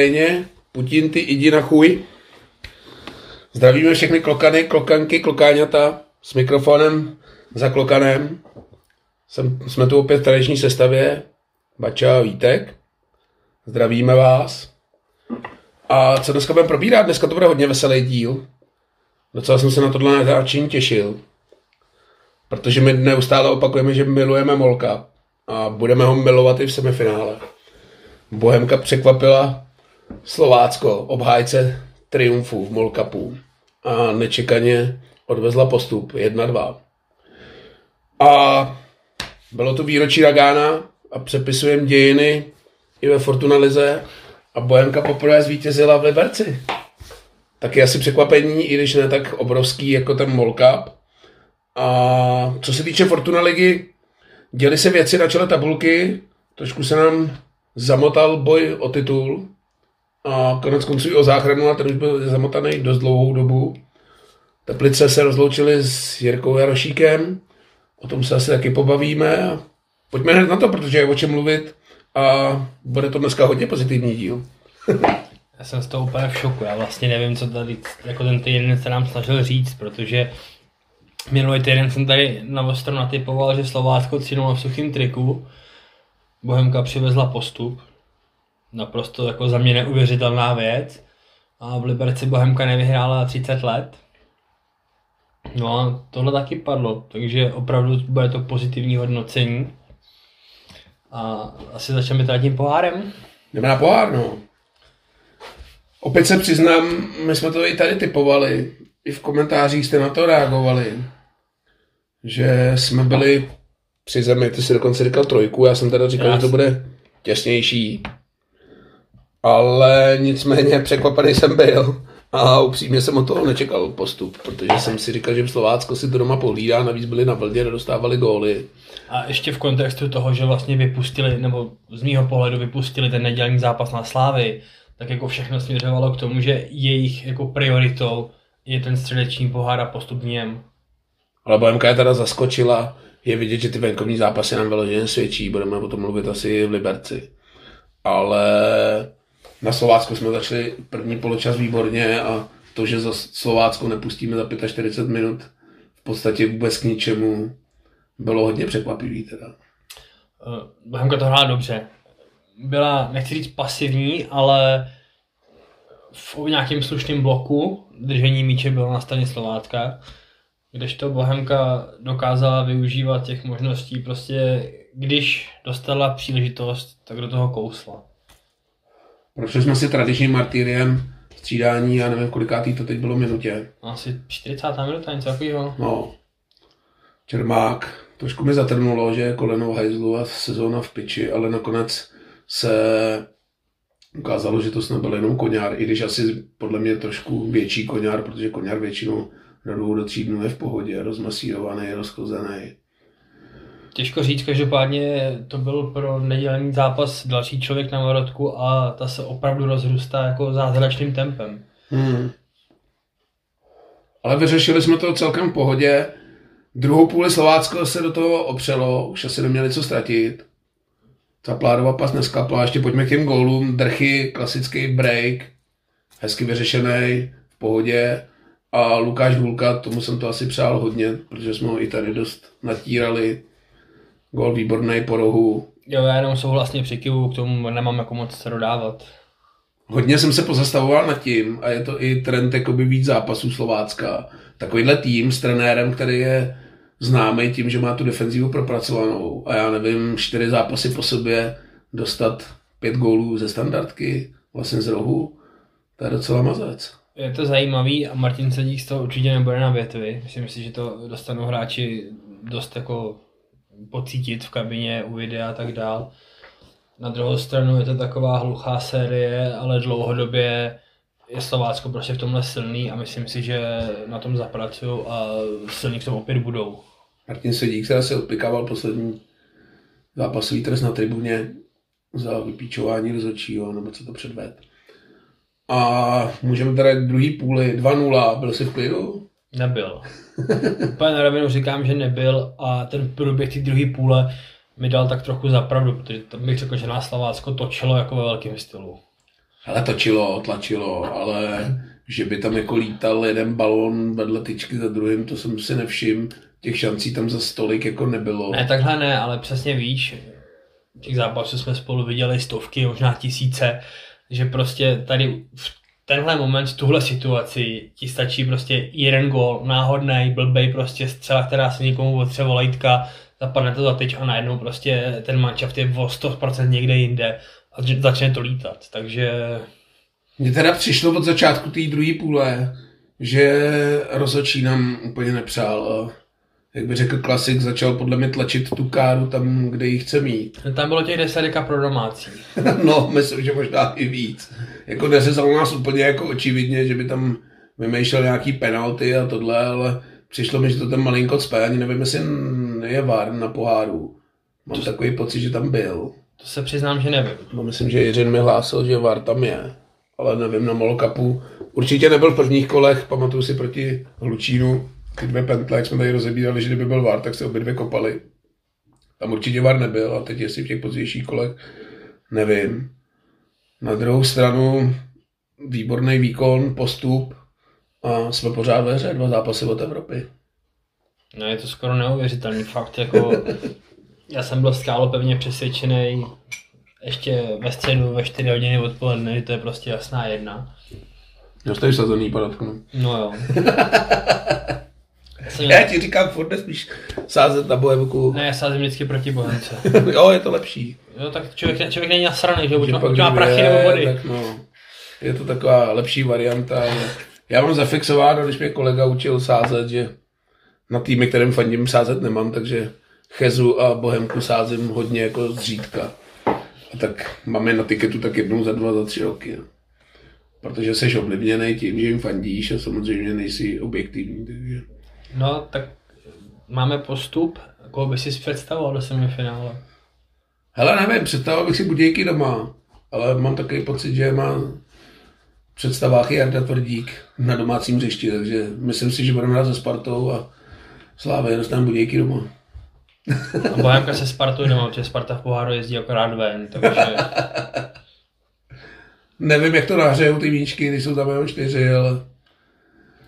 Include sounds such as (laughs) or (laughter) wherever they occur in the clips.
Ukrajině, Putin ty jdi na chuj. Zdravíme všechny klokany, klokanky, klokáňata s mikrofonem za klokanem. Jsem, jsme tu opět v tradiční sestavě. Bača a Vítek. Zdravíme vás. A co dneska budeme probírat? Dneska to bude hodně veselý díl. Docela jsem se na tohle natáčení těšil. Protože my neustále opakujeme, že milujeme Molka. A budeme ho milovat i v semifinále. Bohemka překvapila Slovácko, obhájce triumfu v Molkapu a nečekaně odvezla postup 1-2. A bylo to výročí Ragána a přepisujeme dějiny i ve Fortuna Lize a Bohemka poprvé zvítězila v Liberci. Taky asi překvapení, i když ne tak obrovský jako ten Molkap. A co se týče Fortuna Ligy, děli se věci na čele tabulky, trošku se nám zamotal boj o titul a konec konců i o záchranu a ten už byl zamotaný dost dlouhou dobu. Teplice se rozloučili s Jirkou Jarošíkem, o tom se asi taky pobavíme. Pojďme hned na to, protože je o čem mluvit. A bude to dneska hodně pozitivní díl. (laughs) Já jsem z toho úplně v šoku, já vlastně nevím, co tady jako ten týden se nám snažil říct, protože minulý týden jsem tady na ostro natypoval, že Slovácko cínulo v suchým triku, Bohemka přivezla postup, naprosto jako za mě neuvěřitelná věc. A v Liberci Bohemka nevyhrála 30 let. No a tohle taky padlo, takže opravdu bude to pozitivní hodnocení. A asi začneme teda tím pohárem. Jdeme na pohár, no. Opět se přiznám, my jsme to i tady typovali, i v komentářích jste na to reagovali, že jsme byli při zemi, ty jsi dokonce říkal trojku, já jsem teda říkal, já že to bude těsnější. Ale nicméně překvapený jsem byl a upřímně jsem od toho nečekal postup, protože jsem si říkal, že Slovácko si to doma pohlídá, navíc byli na vldě, nedostávali góly. A ještě v kontextu toho, že vlastně vypustili, nebo z mýho pohledu vypustili ten nedělní zápas na Slávy, tak jako všechno směřovalo k tomu, že jejich jako prioritou je ten středeční pohár a postup v něm. Ale Bohemka je teda zaskočila, je vidět, že ty venkovní zápasy nám vyloženě svědčí, budeme o tom mluvit asi v Liberci. Ale na Slovácku jsme začali první poločas výborně a to, že za Slovácko nepustíme za 45 minut v podstatě vůbec k ničemu, bylo hodně překvapivý teda. Eh, Bohemka to hrála dobře. Byla, nechci říct pasivní, ale v nějakém slušném bloku držení míče bylo na straně Slovácka, kdežto Bohemka dokázala využívat těch možností, prostě když dostala příležitost, tak do toho kousla. Prošli jsme si tradičním martyriem střídání, já nevím, kolikátý to teď bylo minutě. Asi 40. minuta, něco takového. No. Čermák. Trošku mi zatrnulo, že je koleno v hajzlu a sezóna v piči, ale nakonec se ukázalo, že to snad byl jenom koňár, i když asi podle mě trošku větší koňár, protože koňár většinou do dvou do tří dnů je v pohodě, rozmasírovaný, rozchozený. Těžko říct, každopádně to byl pro nedělení zápas další člověk na Marotku a ta se opravdu rozrůstá jako zázračným tempem. Hmm. Ale vyřešili jsme to celkem v pohodě. Druhou půli Slovácko se do toho opřelo, už asi neměli co ztratit. Ta pládová pas neskapla, ještě pojďme k těm gólům. Drchy, klasický break, hezky vyřešený, v pohodě. A Lukáš Hulka, tomu jsem to asi přál hodně, protože jsme ho i tady dost natírali Gol výborný po rohu. Jo, já jenom souhlasně přikivu, k tomu nemám jako moc co dodávat. Hodně jsem se pozastavoval nad tím a je to i trend jakoby víc zápasů Slovácka. Takovýhle tým s trenérem, který je známý tím, že má tu defenzivu propracovanou a já nevím, čtyři zápasy po sobě dostat pět gólů ze standardky, vlastně z rohu, to je docela mazec. Je to zajímavý a Martin Sedík z toho určitě nebude na větvi. Myslím si, že to dostanou hráči dost jako pocítit v kabině, u videa a tak dál. Na druhou stranu je to taková hluchá série, ale dlouhodobě je Slovácko prostě v tomhle silný a myslím si, že na tom zapracují a silní v tom opět budou. Martin Sedík se asi odpikával poslední zápasový trest na tribuně za vypíčování rozhodčího, nebo co to předved. A můžeme teda druhý půli 2-0, byl jsi v klidu? Nebyl. Úplně na rovinu říkám, že nebyl a ten průběh té druhé půle mi dal tak trochu zapravdu, protože to bych řekl, že nás Slovácko točilo jako ve velkém stylu. Ale točilo, tlačilo, ale že by tam jako lítal jeden balon vedle tyčky za druhým, to jsem si nevšiml. Těch šancí tam za stolik jako nebylo. Ne, takhle ne, ale přesně víš, těch zápasů jsme spolu viděli stovky, možná tisíce, že prostě tady v tenhle moment, tuhle situaci ti stačí prostě jeden gol, náhodný, blbej prostě střela, která se někomu otře volejtka, zapadne to za tyč a najednou prostě ten manšaft je o 100% někde jinde a začne to lítat, takže... Mně teda přišlo od začátku té druhé půle, že rozhodčí nám úplně nepřál. Jak by řekl klasik, začal podle mě tlačit tu káru tam, kde ji chce mít. Tam bylo těch 10 pro domácí. (laughs) no, myslím, že možná i víc. Jako neřezal nás úplně jako očividně, že by tam vymýšlel nějaký penalty a tohle, ale přišlo mi, že to tam malinko cpe, ani nevím, jestli je VAR na poháru. Mám to takový pocit, že tam byl. To se přiznám, že nevím. No, myslím, že Jiřin mi hlásil, že VAR tam je, ale nevím, na Molokapu. Určitě nebyl v prvních kolech, pamatuju si proti Hlučínu, ty dvě pentle, jak jsme tady rozebírali, že kdyby byl VAR, tak se obě dvě kopali. Tam určitě VAR nebyl a teď jestli v těch pozdějších kolech, nevím. Na druhou stranu výborný výkon, postup a jsme pořád ve hře, dva zápasy od Evropy. No je to skoro neuvěřitelný fakt, jako (laughs) já jsem byl skálo pevně přesvědčený ještě ve středu ve 4 hodiny odpoledne, že to je prostě jasná jedna. Já jste sazený padatku. No jo. (laughs) Já ti říkám, furt nesmíš sázet na Bohemku. Ne, já sázím vždycky proti Bohemce. (laughs) jo, je to lepší. Jo, tak člověk, člověk není nasraný, že buď, buď má prachy nebo body. Tak no, je to taková lepší varianta. Já mám zafixováno, když mě kolega učil sázet, že na týmy, kterým fandím, sázet nemám, takže Chezu a Bohemku sázím hodně jako zřídka. A tak máme na tiketu tak jednou za dva, za tři roky. No. Protože jsi ovlivněný tím, že jim fandíš a samozřejmě nejsi objektivní. Takže... No, tak máme postup. Koho by si představoval do semifinále? Hele, nevím, představoval bych si Budějky doma, ale mám takový pocit, že má představách Jarda Tvrdík na domácím hřišti, takže myslím si, že budeme hrát se Spartou a Slávě dostaneme Budějky doma. A Bohemka se Spartou doma, protože Sparta v poháru jezdí akorát ven, takže... (laughs) Nevím, jak to nahřejou ty míčky, když jsou tam jenom čtyři, ale...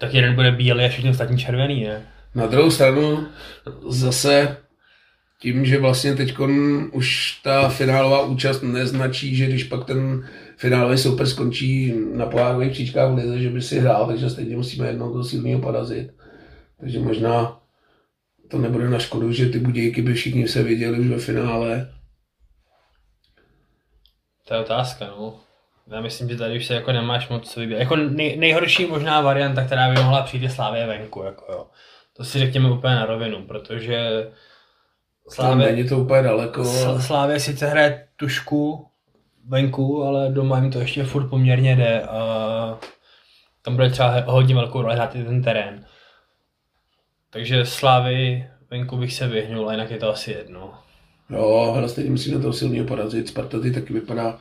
Tak jeden bude bílý a všichni ostatní červený, ne? Na druhou stranu zase tím, že vlastně teď už ta finálová účast neznačí, že když pak ten finálový super skončí na pohárových příčkách v lize, že by si hrál, takže stejně musíme jednou do silného porazit. Takže možná to nebude na škodu, že ty budějky by všichni se viděli už ve finále. To je otázka, no. Já myslím, že tady už se jako nemáš moc co vybírat. Jako nej, nejhorší možná varianta, která by mohla přijít, je Slávě venku. Jako jo. To si řekněme úplně na rovinu, protože Slávě, není to úplně daleko. Slávě sice hraje tušku venku, ale doma jim to ještě furt poměrně jde a tam bude třeba hodně velkou roli hrát i ten terén. Takže Slávy venku bych se vyhnul, a jinak je to asi jedno. Jo, ale stejně musíme toho silného porazit. Sparta ty taky vypadá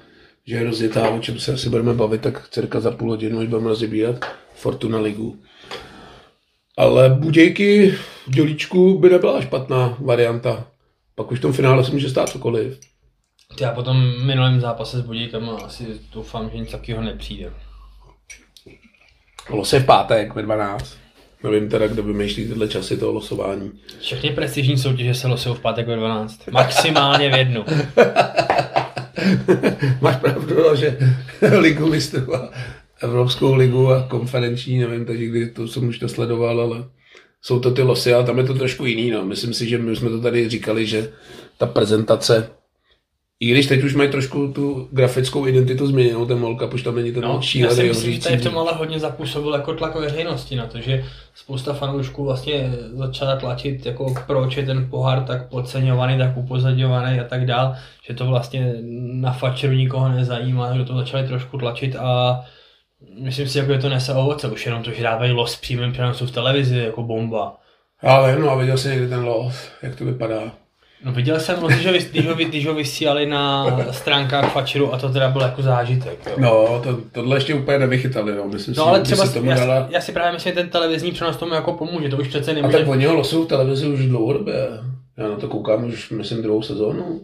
že je rozjetá, o čem se asi budeme bavit, tak cirka za půl hodinu, až budeme rozebírat Fortuna ligu. Ale Budějky v dělíčku by nebyla špatná varianta. Pak už v tom finále se může stát cokoliv. Já po tom minulém zápase s Budějkama asi doufám, že nic takového nepřijde. Los je v pátek ve 12. Nevím teda, kdo vymýšlí tyhle časy toho losování. Všechny prestižní soutěže se losují v pátek ve 12. Maximálně v jednu. (laughs) (laughs) Máš pravdu, no, že (laughs) ligu mistrů a Evropskou ligu a konferenční, nevím, takže kdy to jsem už to sledoval, ale jsou to ty losy a tam je to trošku jiný. No. Myslím si, že my jsme to tady říkali, že ta prezentace i když teď už mají trošku tu grafickou identitu změněnou, ten Molka, už tam není ten no, šílený Já si myslím, že tady v tom ale hodně zapůsobil jako tlak veřejnosti na to, že spousta fanoušků vlastně začala tlačit, jako proč je ten pohár tak podceňovaný, tak upozadňovaný a tak dál, že to vlastně na fačeru nikoho nezajímá, že to začali trošku tlačit a myslím si, jako je to nese ovoce, už jenom to, že dávají los přímým přenosu v televizi jako bomba. Ale no a viděl jsi někdy ten los, jak to vypadá? No viděl jsem, ho, když ho, když ho vysílali na stránkách Facheru a to teda byl jako zážitek. Jo. No, to, tohle ještě úplně nevychytali, no. Myslím no, si, ale třeba, tomu já, dala... já, si právě myslím, že ten televizní přenos tomu jako pomůže, to už přece nemůže. A tak oni ho losují v televizi už dlouhodobě. Já na to koukám už, myslím, druhou sezónu.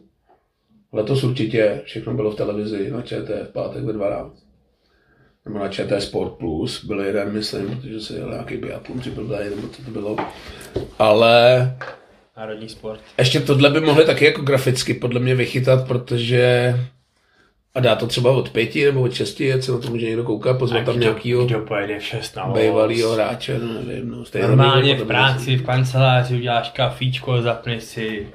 Letos určitě všechno bylo v televizi na ČT v pátek ve 12. nebo na ČT Sport Plus, byl jeden, myslím, protože se jel nějaký biatlon připravil, nebo co to bylo. Ale Národní sport. ještě tohle by mohli taky jako graficky podle mě vychytat, protože a dá to třeba od pěti nebo od šesti, jet se na to může někdo koukat, pozvat tam nějakýho Kdo pojede v 6 na bývalýho hráče, no nevím, no. stejně Normálně v práci, v kanceláři uděláš kafíčko, zapneš si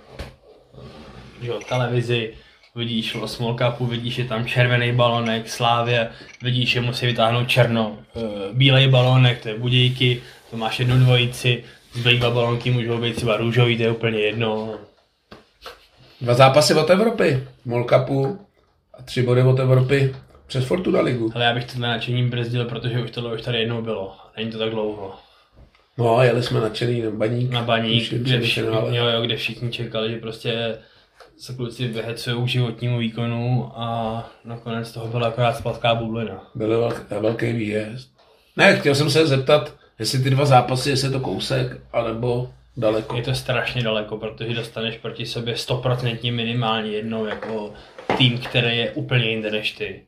že, televizi, vidíš o Small Cupu, vidíš, je tam červený balonek, Slávě, vidíš, že musí vytáhnout černo, e, bílej balonek, to je budějky, to máš jednu dvojici, zbylý dva balonky můžou být třeba růžový, to je úplně jedno. Dva zápasy od Evropy, Mall Cupu a tři body od Evropy přes Fortuna ligu. Ale já bych tohle nadšením brzdil, protože už tohle už tady jednou bylo. Není to tak dlouho. No a jeli jsme nadšený na baník. Na baník, kde všichni, jo, jo, kde všichni čekali, že prostě se kluci vyhecují k životnímu výkonu a nakonec toho byla akorát spadká bublina. Byl velký výjezd. Ne, chtěl jsem se zeptat, jestli ty dva zápasy, jestli je to kousek, anebo daleko. Je to strašně daleko, protože dostaneš proti sobě stoprocentně minimálně jednou jako tým, který je úplně jinde než ty.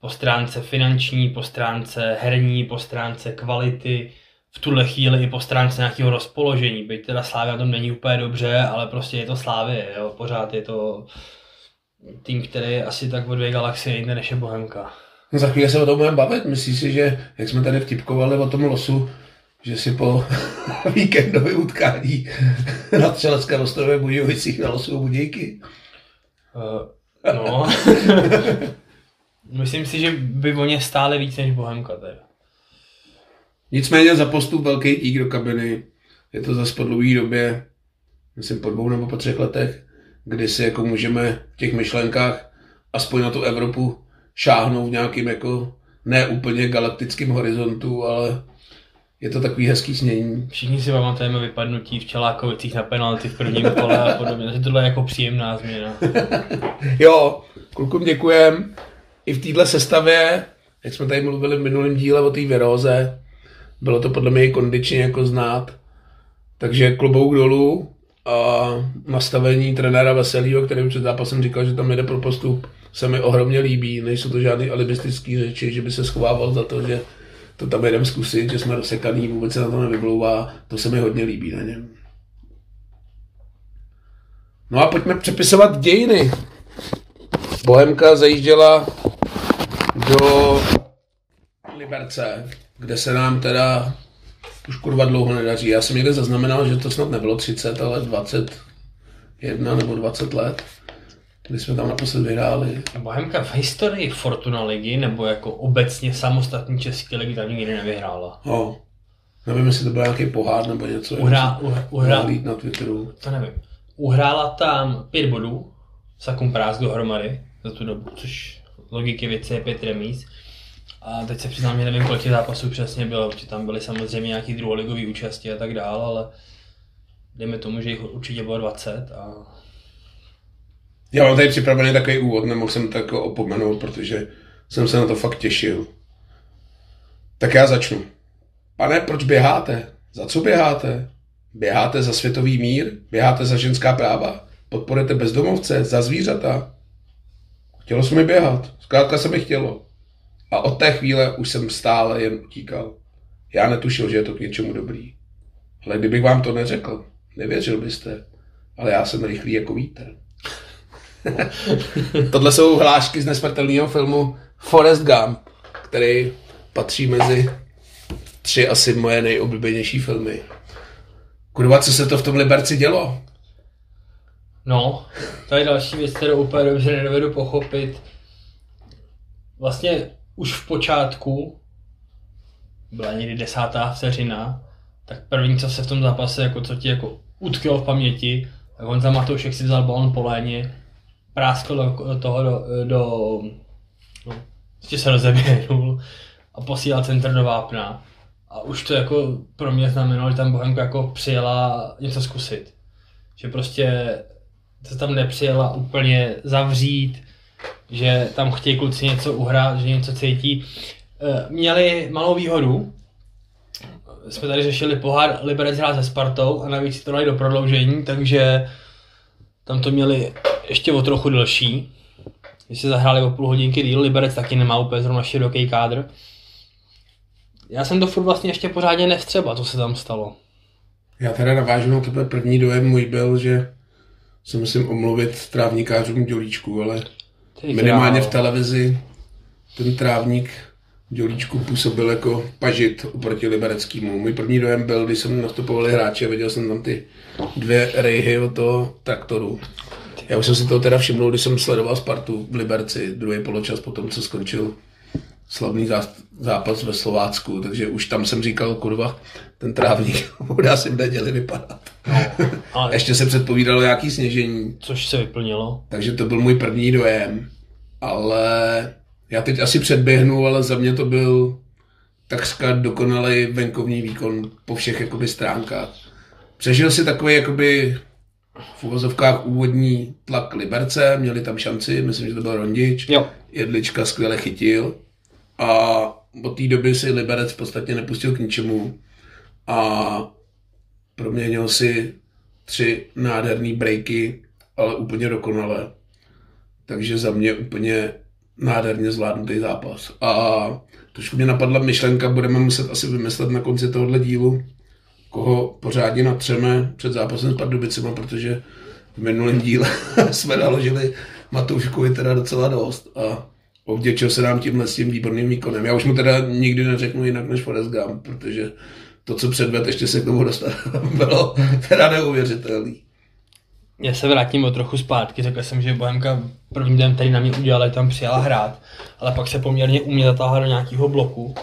Po stránce finanční, po stránce herní, po stránce kvality, v tuhle chvíli i po stránce nějakého rozpoložení. Byť teda Slávia na tom není úplně dobře, ale prostě je to Slávie, jo. Pořád je to tým, který je asi tak o dvě galaxie jinde než je Bohemka. No, za chvíli se o tom budeme bavit. Myslíš si, že jak jsme tady vtipkovali o tom losu, že si po (laughs) víkendové utkání (laughs) na Třelecké ostrově Budějovicích na losu Budějky? Uh, no. (laughs) Myslím si, že by o ně stále víc než Bohemka teda. Nicméně za postup velký dík do kabiny. Je to zase po dlouhé době, myslím po dvou nebo po třech letech, kdy si jako můžeme v těch myšlenkách aspoň na tu Evropu šáhnout v nějakým jako ne úplně galaktickým horizontu, ale je to takový hezký snění. Všichni si pamatujeme vypadnutí v Čelákovicích na penalty v prvním kole a podobně, takže tohle je jako příjemná změna. (laughs) Jo, klukům děkujem. I v téhle sestavě, jak jsme tady mluvili v minulém díle o té viróze, bylo to podle mě i kondičně jako znát. Takže klobouk dolů a nastavení trenéra Veselýho, který před zápasem říkal, že tam jde pro postup, se mi ohromně líbí. Nejsou to žádný alibistický řeči, že by se schovával za to, že to tam jdem zkusit, že jsme rozsekaný, vůbec se na to nevyblouvá. To se mi hodně líbí na něm. No a pojďme přepisovat dějiny. Bohemka zajížděla do Liberce, kde se nám teda už kurva dlouho nedaří. Já jsem někde zaznamenal, že to snad nebylo 30, ale 21 nebo 20 let, kdy jsme tam naposled vyhráli. Bohemka v historii Fortuna ligy nebo jako obecně samostatní české ligy tam nikdy nevyhrála. No, nevím, jestli to byl nějaký pohár nebo něco. Uhrá, uhrá, uhrá, na Twitteru. to nevím. Uhrála tam pět bodů, Sakum Prás dohromady za tu dobu, což logiky věci je pět remíz. A teď se přiznám, že nevím, kolik těch zápasů přesně bylo, protože tam byly samozřejmě nějaký druholigový účasti a tak dále, ale dejme tomu, že jich určitě bylo 20 a Já mám tady připravený takový úvod, nemohl jsem to jako opomenout, protože jsem se na to fakt těšil. Tak já začnu. Pane, proč běháte? Za co běháte? Běháte za světový mír? Běháte za ženská práva? Podporujete bezdomovce? Za zvířata? Chtělo se mi běhat. Zkrátka se mi chtělo. A od té chvíle už jsem stále jen utíkal. Já netušil, že je to k něčemu dobrý. Ale kdybych vám to neřekl, nevěřil byste. Ale já jsem rychlý jako vítr. (laughs) Tohle jsou hlášky z nesmrtelného filmu Forrest Gump, který patří mezi tři asi moje nejoblíbenější filmy. Kurva, co se to v tom Liberci dělo? No, to je další věc, kterou úplně dobře nedovedu pochopit. Vlastně už v počátku, byla někdy desátá vteřina, tak první, co se v tom zápase, jako co ti jako utkvělo v paměti, tak on za Matoušek si vzal balon po léně, práskl do, toho do, do no, ještě se rozeběhnul a posílal centr do vápna. A už to jako pro mě znamenalo, že tam Bohemka jako přijela něco zkusit. Že prostě se tam nepřijela úplně zavřít, že tam chtějí kluci něco uhrát, že něco cítí. Eh, Měli malou výhodu, jsme tady řešili pohár Liberec hrát se Spartou a navíc to dali do prodloužení, takže tam to měli ještě o trochu delší. Když se zahráli o půl hodinky díl, Liberec taky nemá úplně zrovna široký kádr. Já jsem to furt vlastně ještě pořádně nevstřeba, co se tam stalo. Já teda navážu na tebe první dojem můj byl, že se musím omluvit trávníkářům dělíčku, ale Ty minimálně v krávo. televizi ten trávník dělíčku působil jako pažit oproti libereckému. Můj první dojem byl, když jsem nastupovali hráči a viděl jsem tam ty dvě rejhy od toho traktoru. Já už jsem si to teda všimnul, když jsem sledoval Spartu v Liberci, druhý poločas potom, co skončil slavný zápas ve Slovácku, takže už tam jsem říkal, kurva, ten trávník bude asi v neděli vypadat. No, (laughs) ale Ještě se předpovídalo nějaký sněžení, což se vyplnilo. takže to byl můj první dojem. Ale já teď asi předběhnu, ale za mě to byl takřka dokonalý venkovní výkon po všech jakoby stránkách. Přežil si takový jakoby v uvozovkách úvodní tlak Liberce, měli tam šanci, myslím, že to byl Rondič. Jo. Jedlička skvěle chytil a od té doby si Liberec v podstatě nepustil k ničemu a proměnil si tři nádherné breaky, ale úplně dokonale. Takže za mě úplně nádherně zvládnutý zápas. A trošku mě napadla myšlenka, budeme muset asi vymyslet na konci tohohle dílu, koho pořádně natřeme před zápasem s Pardubicima, protože v minulém díle (laughs) jsme naložili Matouškovi teda docela dost a ovděčil se nám tímhle s tím výborným výkonem. Já už mu teda nikdy neřeknu jinak než Forrest Gump, protože to, co předved, ještě se k tomu dostat, (laughs) bylo teda neuvěřitelný. Já se vrátím o trochu zpátky, řekl jsem, že Bohemka první den tady na mě udělala, tam přijala hrát, ale pak se poměrně umě zatáhla do nějakého bloku.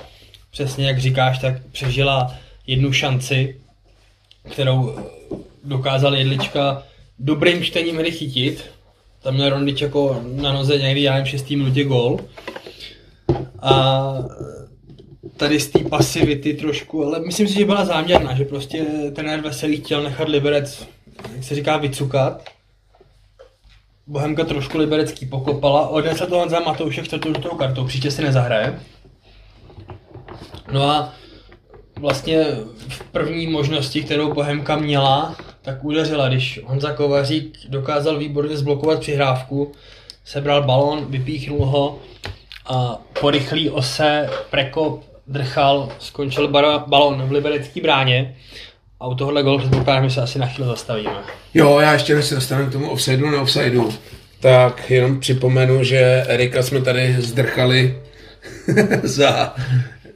Přesně jak říkáš, tak přežila jednu šanci, kterou eh, dokázal Jedlička dobrým čtením hry chytit. Tam měl Rondič jako na noze někdy, já nevím, 6. minutě gól. A tady z té pasivity trošku, ale myslím si, že byla záměrná, že prostě trenér Veselý chtěl nechat Liberec, jak se říká, vycukat. Bohemka trošku liberecký pokopala, odnesl to za Matoušek čtvrtou žlutou kartou, příště si nezahraje. No a vlastně v první možnosti, kterou Bohemka měla, tak udeřila, když Honza Kovařík dokázal výborně zblokovat přihrávku, sebral balón, vypíchnul ho a po rychlý ose prekop drchal, skončil bar- balón v liberecký bráně a u tohohle golu předpokládám, že se asi na chvíli zastavíme. Jo, já ještě než se dostanu k tomu offsideu na offsideu, tak jenom připomenu, že Erika jsme tady zdrchali (laughs) za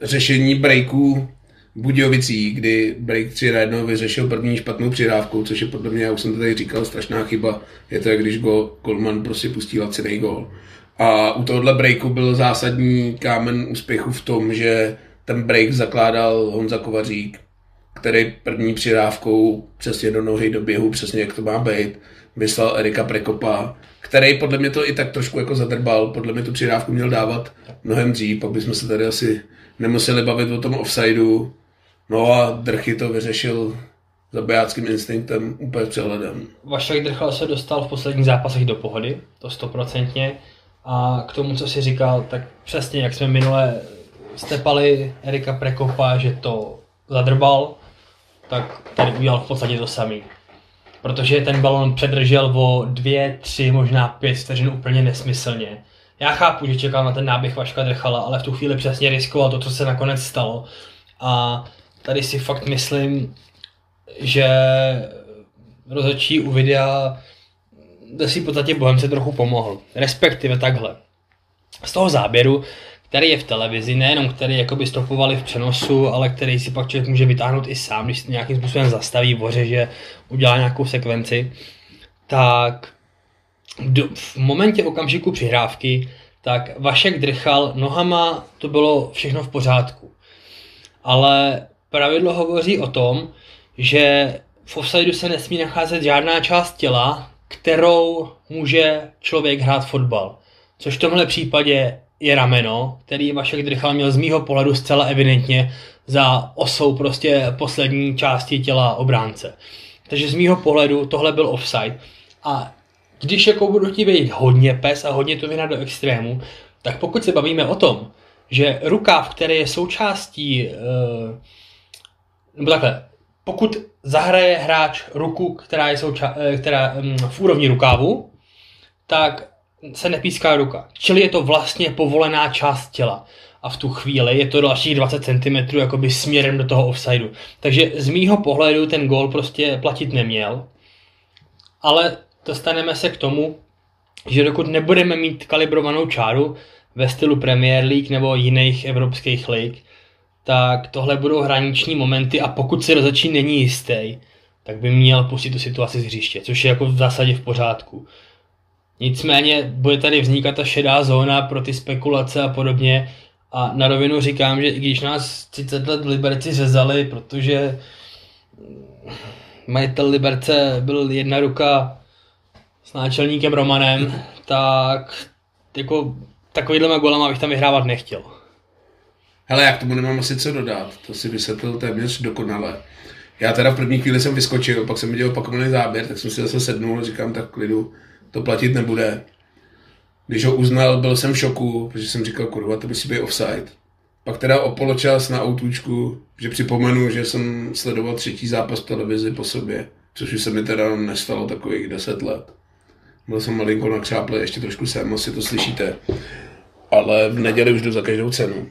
řešení breaků Budějovicí, kdy break 3 na 1 vyřešil první špatnou přidávku, což je podle mě, už jsem to tady říkal, strašná chyba. Je to, jak když go, Kolman prostě pustí lacinej gol. A u tohohle breaku byl zásadní kámen úspěchu v tom, že ten break zakládal Honza Kovařík, který první přidávkou přesně do nohy, do běhu, přesně jak to má být, vyslal Erika Prekopa, který podle mě to i tak trošku jako zadrbal, podle mě tu přidávku měl dávat mnohem dřív, pak bychom se tady asi nemuseli bavit o tom offsideu. No a Drchy to vyřešil zabijáckým instinktem úplně přehledem. Vašek Drchal se dostal v posledních zápasech do pohody, to stoprocentně. A k tomu, co si říkal, tak přesně jak jsme minule stepali Erika Prekopa, že to zadrbal, tak tady udělal v podstatě to samý. Protože ten balon předržel o dvě, tři, možná pět vteřin úplně nesmyslně. Já chápu, že čekal na ten náběh Vaška Drchala, ale v tu chvíli přesně riskoval to, co se nakonec stalo. A tady si fakt myslím, že rozhodčí u videa kde si v podstatě Bohemce trochu pomohl. Respektive takhle. Z toho záběru, který je v televizi, nejenom který jakoby stopovali v přenosu, ale který si pak člověk může vytáhnout i sám, když se nějakým způsobem zastaví, ořeže, udělá nějakou sekvenci, tak do, v momentě okamžiku přihrávky, tak Vašek drchal nohama, to bylo všechno v pořádku. Ale pravidlo hovoří o tom, že v offsideu se nesmí nacházet žádná část těla, kterou může člověk hrát fotbal. Což v tomhle případě je rameno, který Vašek Drchal měl z mýho pohledu zcela evidentně za osou prostě poslední části těla obránce. Takže z mýho pohledu tohle byl offside. A když jako budu chtít být hodně pes a hodně to vyhnat do extrému, tak pokud se bavíme o tom, že rukáv, který je součástí, eh, nebo takhle, pokud zahraje hráč ruku, která je souča- eh, která, mm, v úrovni rukávu, tak se nepíská ruka. Čili je to vlastně povolená část těla. A v tu chvíli je to dalších 20 cm jakoby směrem do toho offsideu. Takže z mýho pohledu ten gól prostě platit neměl. Ale dostaneme se k tomu, že dokud nebudeme mít kalibrovanou čáru ve stylu Premier League nebo jiných evropských lig, tak tohle budou hraniční momenty a pokud se rozhodčí není jistý, tak by měl pustit tu situaci z hřiště, což je jako v zásadě v pořádku. Nicméně bude tady vznikat ta šedá zóna pro ty spekulace a podobně a na rovinu říkám, že i když nás 30 let Liberci řezali, protože majitel Liberce byl jedna ruka s náčelníkem Romanem, tak jako takovýhle golama bych tam vyhrávat nechtěl. Hele, jak tomu nemám asi co dodat, to si vysvětlil téměř dokonale. Já teda v první chvíli jsem vyskočil, pak jsem viděl opakovaný záběr, tak jsem si zase sednul a říkám, tak klidu, to platit nebude. Když ho uznal, byl jsem v šoku, protože jsem říkal, kurva, to musí být offside. Pak teda o poločas na autůčku, že připomenu, že jsem sledoval třetí zápas v televizi po sobě, což už se mi teda nestalo takových deset let. Byl jsem malinko nakřáplý, ještě trošku sem, asi to slyšíte. Ale v neděli už jdu za každou cenu,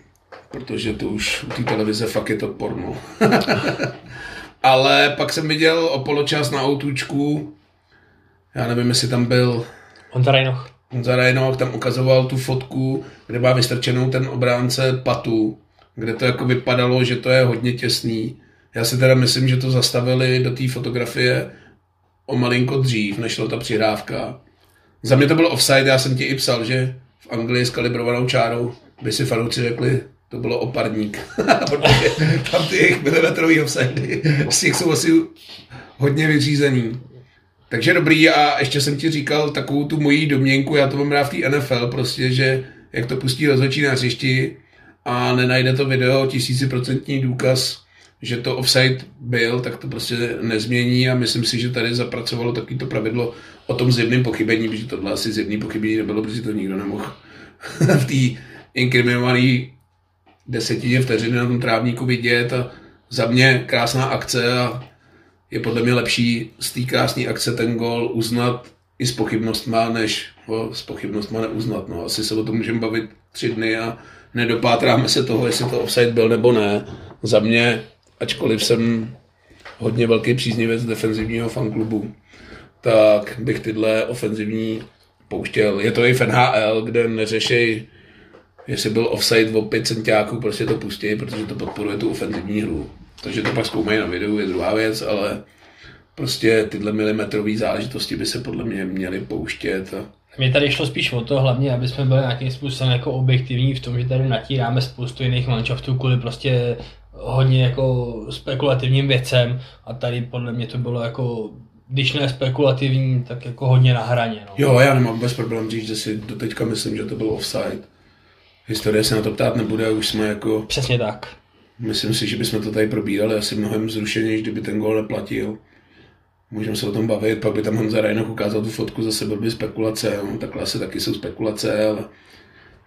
protože to už u té televize fakt je to porno. (laughs) Ale pak jsem viděl o poločas na autůčku, já nevím, jestli tam byl Honza Rajnoch. Honza Rajnoch, tam ukazoval tu fotku, kde má vystrčenou ten obránce patu, kde to jako vypadalo, že to je hodně těsný. Já si teda myslím, že to zastavili do té fotografie o malinko dřív, než ta přihrávka. Za mě to byl offside, já jsem ti i psal, že v Anglii s kalibrovanou čárou by si fanouci řekli, to bylo protože tam ty jejich milimetrový offside, z těch jsou asi hodně vyřízený. Takže dobrý a ještě jsem ti říkal takovou tu moji domněnku, já to mám rád v té NFL prostě, že jak to pustí rozhodčí na hřišti a nenajde to video tisíciprocentní důkaz, že to offside byl, tak to prostě nezmění a myslím si, že tady zapracovalo takový to pravidlo o tom zjevném pochybení, protože tohle asi zjevný pochybení nebylo, protože to nikdo nemohl (laughs) v té inkriminované desetině vteřiny na tom trávníku vidět a za mě krásná akce a je podle mě lepší z té krásné akce ten gol uznat i s pochybnostma, než ho s pochybnostma neuznat. No, asi se o tom můžeme bavit tři dny a nedopátráme se toho, jestli to offside byl nebo ne. Za mě, ačkoliv jsem hodně velký příznivec defenzivního fanklubu, tak bych tyhle ofenzivní pouštěl. Je to i v NHL, kde neřešej, jestli byl offside o 5 centiáků, prostě to pustí, protože to podporuje tu ofenzivní hru. Takže to pak zkoumají na videu, je druhá věc, ale prostě tyhle milimetrové záležitosti by se podle mě měly pouštět. A... Mně tady šlo spíš o to hlavně, aby jsme byli nějakým způsobem jako objektivní v tom, že tady natíráme spoustu jiných manšaftů kvůli prostě hodně jako spekulativním věcem a tady podle mě to bylo jako když ne spekulativní, tak jako hodně na hraně. No. Jo, já nemám bez problém říct, že si do teďka myslím, že to bylo offside. Historie se na to ptát nebude, už jsme jako... Přesně tak. Myslím si, že bychom to tady probírali asi mnohem zrušeněji, kdyby ten gol neplatil. Můžeme se o tom bavit, pak by tam Honza Rajnoch ukázal tu fotku, zase byl by spekulace, no, takhle asi taky jsou spekulace, ale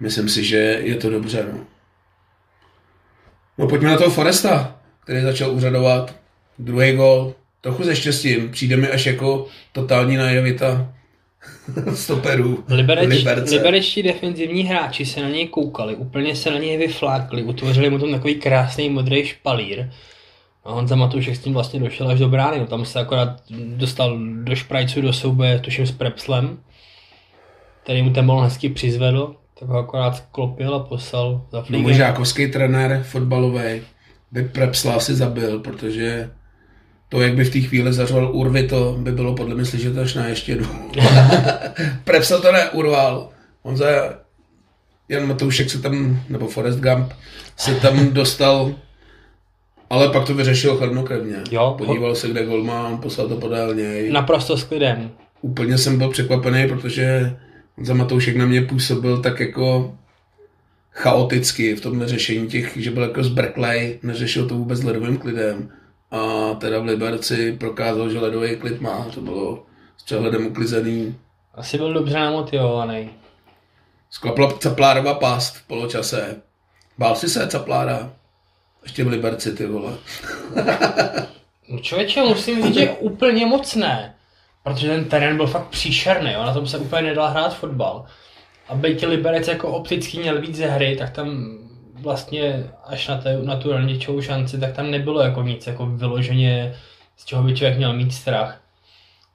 myslím si, že je to dobře. No. no pojďme na toho Foresta, který začal úřadovat. Druhý gol, trochu se štěstím, přijde mi až jako totální najevita (laughs) stoperů. Libereč, liberečtí defenzivní hráči se na něj koukali, úplně se na něj vyflákli, utvořili mu tam takový krásný modrý špalír. A Honza Matoušek s tím vlastně došel až do brány, no, tam se akorát dostal do šprajců do souboje, tuším s Prepslem, který mu ten balon hezky přizvedl, tak ho akorát klopil a poslal za flíkem. No, žákovský trenér fotbalový by Prepsla asi zabil, protože to, jak by v té chvíli zařval urvy, to by bylo podle mě slyšet až na ještě (laughs) Prepsel to neurval. On za Jan Matoušek se tam, nebo Forest Gump, se tam (laughs) dostal, ale pak to vyřešil chladnokrevně. Jo, Podíval se, kde gol má, poslal to podél něj. Naprosto s klidem. Úplně jsem byl překvapený, protože za Matoušek na mě působil tak jako chaoticky v tom řešení těch, že byl jako zbrklej, neřešil to vůbec ledovým klidem a teda v Liberci prokázal, že ledový klid má. To bylo s přehledem uklizený. Asi byl dobře namotivovaný. Sklapla Caplárova past v poločase. Bál si se Caplára? Ještě v Liberci, ty vole. no člověče, musím říct, že úplně moc ne. protože ten terén byl fakt příšerný, jo? na tom se úplně nedal hrát fotbal. A byť Liberec jako opticky měl víc ze hry, tak tam vlastně až na, té, na tu randičovou šanci, tak tam nebylo jako nic jako vyloženě, z čeho by člověk měl mít strach.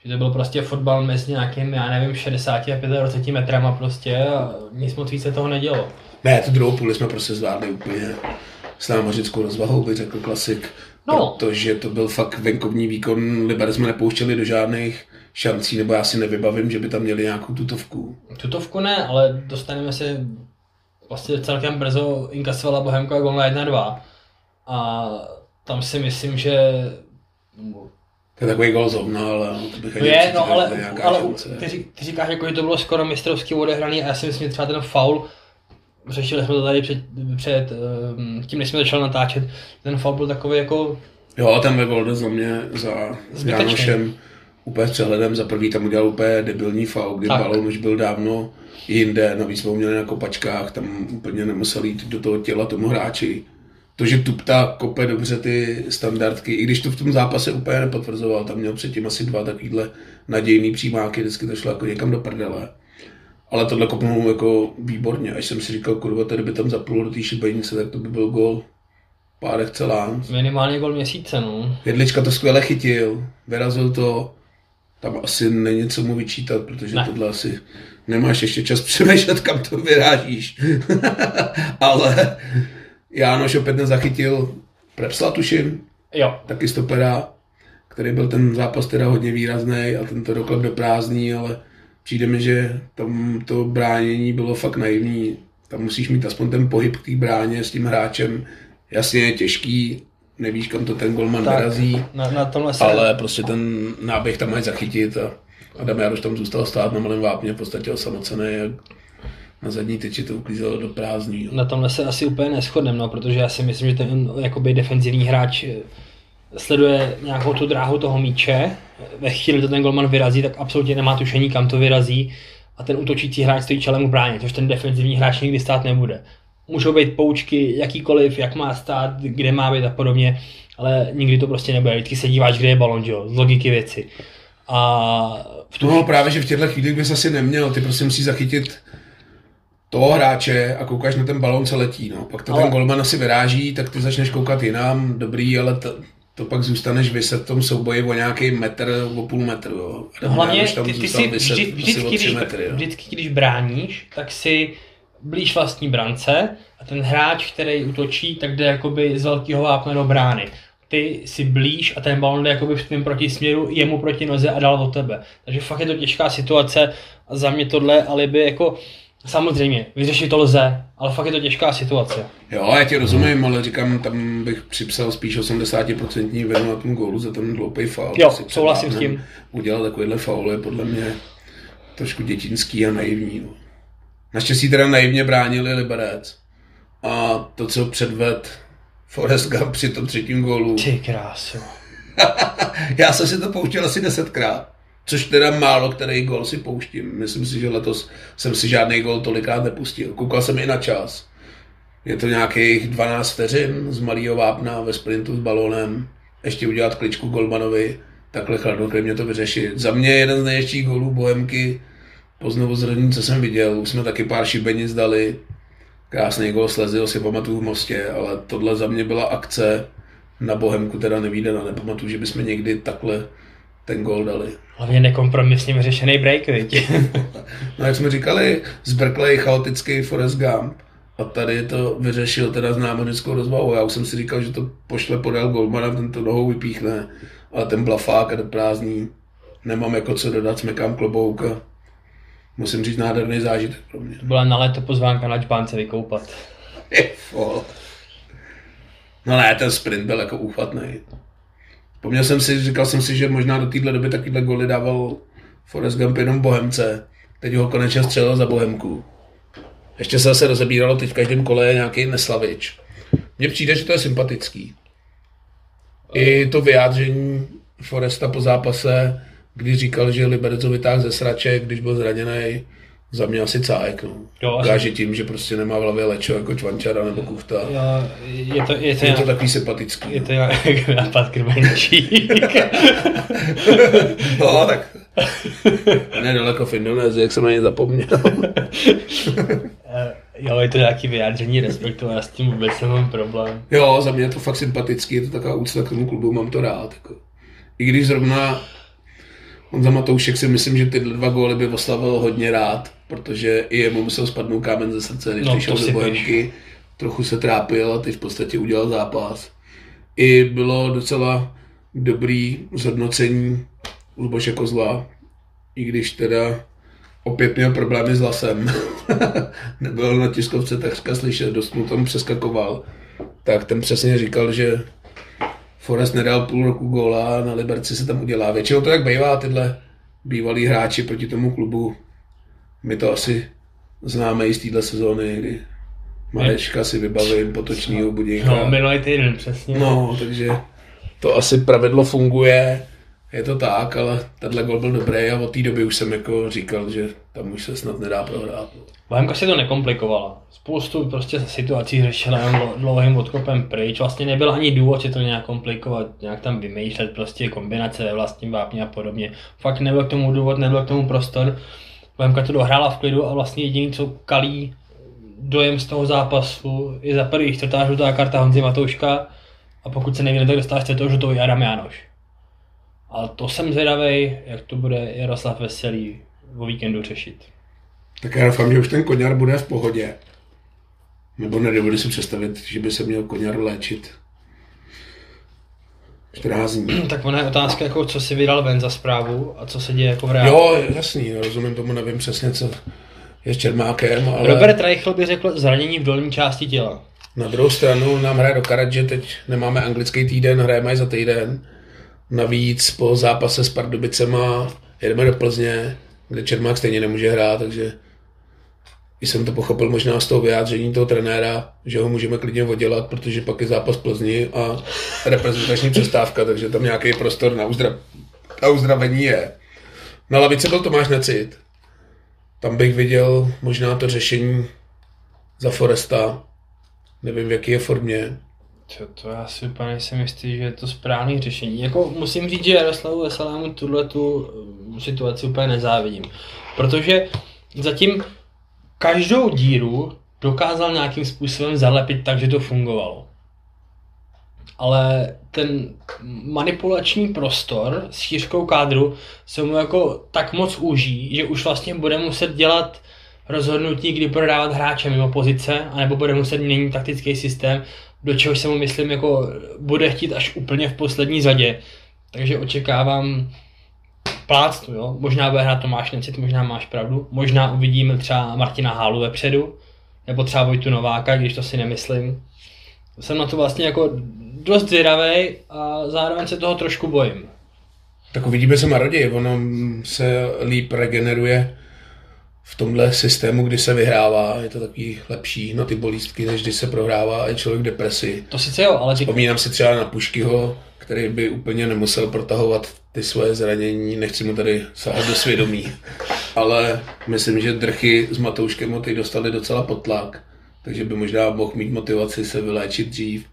Že to byl prostě fotbal mezi nějakým, já nevím, 60 a 25 metrama prostě a nic moc více toho nedělo. Ne, tu druhou půli jsme prostě zvládli úplně s námořickou rozvahou, bych řekl klasik. No. Protože to byl fakt venkovní výkon, Liberec jsme nepouštěli do žádných šancí, nebo já si nevybavím, že by tam měli nějakou tutovku. Tutovku ne, ale dostaneme se vlastně celkem brzo inkasovala Bohemka gol na 1-2. A tam si myslím, že To je takový gol zovna, ale to bych ani je, no ale, ale šance. ty, ty, říkáš, jako, že to bylo skoro mistrovský odehraný a já si myslím, že třeba ten faul, řešili jsme to tady před, před ehm, tím, než jsme začali natáčet, ten faul byl takový jako, Jo, ten Vevolde za mě, za Zbytečný. Janošem, úplně s přehledem, za prvý tam udělal úplně debilní faul, kdy balon už byl dávno jinde, navíc jsme ho měli na kopačkách, tam úplně nemusel jít do toho těla tomu hráči. To, že Tupta kope dobře ty standardky, i když to v tom zápase úplně nepotvrzoval, tam měl předtím asi dva takovýhle nadějný přímáky, vždycky to šlo jako někam do prdele. Ale tohle kopnul jako výborně, až jsem si říkal, kurva, tady by tam zaplul do té šibenice, tak to by byl gol pár celá. minimálně gol měsíce, no. Jedlička to skvěle chytil, vyrazil to, tam asi není co mu vyčítat, protože Ne. tohle asi nemáš ještě čas (laughs) přemýšlet, kam to vyrážíš. (laughs) Ale Jánoš opět nezachytil Prepsla, tuším, Jo, taky stopera, který byl ten zápas teda hodně výrazný a tento doklep do prázdný, ale přijde mi, že tam to bránění bylo fakt naivní. Tam musíš mít aspoň ten pohyb k té bráně s tím hráčem. Jasně je těžký, nevíš, kam to ten golman tak, vyrazí. na, na tomhle se, Ale prostě ten náběh tam mají zachytit a Adam Jaroš tam zůstal stát na malém vápně, v podstatě osamocený a na zadní tyči to uklízelo do prázdní. jo. na tomhle se asi úplně neschodneme, no, protože já si myslím, že ten jakoby defenzivní hráč eh, sleduje nějakou tu dráhu toho míče, ve chvíli, kdy to ten golman vyrazí, tak absolutně nemá tušení, kam to vyrazí a ten útočící hráč stojí čelem u bráně, což ten defenzivní hráč nikdy stát nebude. Můžou být poučky, jakýkoliv, jak má stát, kde má být a podobně, ale nikdy to prostě nebude. Vždycky se díváš, kde je balon, jo, z logiky věci. A v tu No právě, že v těchto chvílích bys asi neměl, ty prostě musíš zachytit toho hráče a koukáš na ten balón, co letí. No. Pak to Ale- ten golman asi vyráží, tak ty začneš koukat jinam, dobrý, ale to, to pak zůstaneš vyset v tom souboji o nějaký metr, o půl metru. Jo. No hlavně tam ty, ty si vždy, vždycky, tři když, metry. Jo. vždycky, když bráníš, tak si blíž vlastní brance a ten hráč, který útočí, tak jde jakoby z velkého vápna do brány. Ty si blíž a ten balon jde jakoby v tvém protisměru jemu proti noze a dál od tebe. Takže fakt je to těžká situace a za mě tohle alibi jako samozřejmě, vyřešit to lze, ale fakt je to těžká situace. Jo, já ti rozumím, ale říkám, tam bych připsal spíš 80% vinu na tom gólu za ten hloupý faul. Jo, souhlasím s tím. Udělal takovýhle faul je podle mě trošku dětinský a naivní. No. Naštěstí teda naivně bránili Liberec. A to, co předved Forrest Gump při tom třetím gólu, Ty krásu. (laughs) já jsem si to pouštěl asi desetkrát. Což teda málo který gol si pouštím. Myslím si, že letos jsem si žádný gol tolikrát nepustil. Koukal jsem i na čas. Je to nějakých 12 vteřin z malého vápna ve sprintu s balónem. Ještě udělat kličku golmanovi. Takhle chladnokrevně to vyřešit. Za mě jeden z největších gólů Bohemky po znovuzrodení, co jsem viděl. Už jsme taky pár šibenic dali. Krásný gol slezil si pamatuju v Mostě, ale tohle za mě byla akce na Bohemku teda nevídaná. Nepamatuju, že bychom někdy takhle ten gol dali. Hlavně nekompromisně vyřešený break, viď? (laughs) No jak jsme říkali, zbrklej chaotický Forrest Gump. A tady to vyřešil teda s námořnickou rozvahou. Já už jsem si říkal, že to pošle podél golmana, ten to nohou vypíchne. Ale ten blafák a do prázdný. Nemám jako co dodat, smekám klobouk a musím říct nádherný zážitek pro mě. Byla na léto pozvánka na čbánce vykoupat. No ne, ten sprint byl jako úchvatný. Vzpomněl jsem si, říkal jsem si, že možná do téhle doby takovýhle goly dával Forrest Gump jenom Bohemce. Teď ho konečně střelil za Bohemku. Ještě se zase rozebíralo, teď v každém kole je nějaký neslavič. Mně přijde, že to je sympatický. I to vyjádření Foresta po zápase, kdy říkal, že Liberec ho vytáhl ze sraček, když byl zraněný, za mě asi cájek, no. Jo, Ukáže tím, že prostě nemá v hlavě lečo jako čvančara nebo kuchta. Jo, je to, je to, Je to takový sympatický. je to nějak (laughs) nápad krmenčík. (laughs) No, tak nedaleko v Indonésii, jak jsem na ně zapomněl. (laughs) Jo, je to nějaký vyjádření respektu já s tím vůbec nemám problém. Jo, za mě je to fakt sympatický, je to taková úcta k tomu klubu, mám to rád. Jako. I když zrovna on za Matoušek si myslím, že tyhle dva góly by oslavil hodně rád, protože i jemu musel spadnout kámen ze srdce, když No, přišel do si Bohemky. Trochu se trápil a teď v podstatě udělal zápas. I bylo docela dobrý zhodnocení Luboše Kozla, i když teda opět měl problémy s hlasem. (laughs) Nebyl na tiskovce takřka slyšet, dost mu tam přeskakoval. Tak ten přesně říkal, že Forest nedal půl roku góla na Liberci se tam udělá. Většinou to tak bývá, tyhle bývalí hráči proti tomu klubu. My to asi známe i z téhle sezóny, kdy Marečka si vybavím, potočního budíka. No, minulý týden, přesně. No, takže to asi pravidlo funguje, je to tak, ale tenhle gol byl dobrý a od té doby už jsem jako říkal, že tam už se snad nedá prohrát. Bohemka si to nekomplikovala. Spoustu prostě situací řešila jen dlo- dlouhým odkopem pryč. Vlastně nebyl ani důvod si to nějak komplikovat, nějak tam vymýšlet prostě kombinace ve vlastním vápně a podobně. Fakt nebyl k tomu důvod, nebyl k tomu prostor. Bohemka to dohrála v klidu a vlastně jediný, co kalí dojem z toho zápasu, je za prvý čtvrtá žlutá karta Honzi Matouška a pokud se nevíte, tak dostáš čtvrtou žlutou i Adam Jánoš. A to jsem zvědavý, jak to bude Jaroslav Veselý o víkendu řešit. Tak já doufám, že už ten koněr bude v pohodě. Nebo nedovedu si představit, že by se měl koněr léčit. 14 dní. (clears throat) Tak ona je otázka, jako co si vydal ven za zprávu a co se děje jako v reálu. Jo, jasný, rozumím tomu, nevím přesně, co je s Čermákem, ale Robert Reichl by řekl zranění v dolní části těla. na druhou stranu nám hraje do Karadže, teď nemáme anglický týden, hrajeme za týden. Navíc po zápase s Pardubicema jedeme do Plzně, kde Čermák stejně nemůže hrát, takže jsem to pochopil možná z toho vyjádření toho trenéra, že ho můžeme klidně oddělat, protože pak je zápas Plzni a reprezentační přestávka, takže tam nějaký prostor na, uzdra- na uzdravení je. Na lavici byl Tomáš Necit. Tam bych viděl možná to řešení za Foresta. Nevím, v jaký je formě. To, to já si úplně nejsem jistý, že je to správný řešení. Jako musím říct, že Jaroslavu Veselému tuhle tu eh, situaci úplně nezávidím. Protože zatím každou díru dokázal nějakým způsobem zalepit tak, že to fungovalo. Ale ten manipulační prostor s šířkou kádru se mu jako tak moc uží, že už vlastně bude muset dělat rozhodnutí, kdy prodávat hráče mimo pozice, anebo bude muset měnit taktický systém, do čehož se mu myslím jako bude chtít až úplně v poslední řadě. Takže očekávám plácnu, jo. Možná bude hrát Tomáš Necit, možná máš pravdu. Možná uvidíme třeba Martina Hálu vepředu, nebo třeba Vojtu Nováka, když to si nemyslím. Jsem na to vlastně jako dost zvědavý a zároveň se toho trošku bojím. Tak uvidíme se na raději, ono se líp regeneruje v tomhle systému, kdy se vyhrává, je to takový lepší na ty bolístky, než když se prohrává a je člověk v depresi. To sice jo, ale Vzpomínám si třeba na Puškyho, který by úplně nemusel protahovat ty svoje zranění, nechci mu tady sahat do svědomí, (laughs) ale myslím, že drchy s Matouškem ho teď dostali docela pod tlak, takže by možná mohl mít motivaci se vyléčit dřív.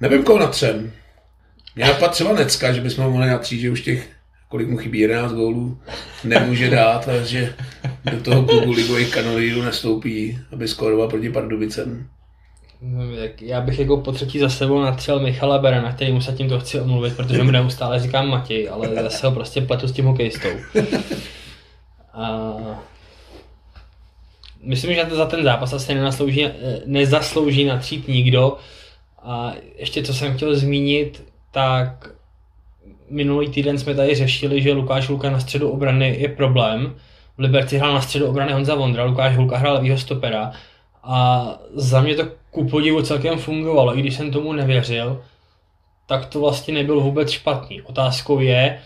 Nevím, koho natřem. Mě napadá třeba Necka, že bychom ho mohli natřít, že už těch, kolik mu chybí, 11 gólů, nemůže dát a že do toho klubu ligových kanonýrů nestoupí, aby skoroval proti Pardubicem. Já bych jako po třetí za sebou natřel Michala Berana, který mu se tímto chci omluvit, protože mu neustále říkám Matěj, ale zase ho prostě pletu s tím hokejistou. A... Myslím, že za ten zápas asi nenaslouží, nezaslouží natřít nikdo. A ještě co jsem chtěl zmínit, tak minulý týden jsme tady řešili, že Lukáš Luka na středu obrany je problém. V hrál na středu obrany Honza Vondra, Lukáš Hulka hrál levýho stopera. A za mě to ku podivu celkem fungovalo, i když jsem tomu nevěřil, tak to vlastně nebyl vůbec špatný. Otázkou je,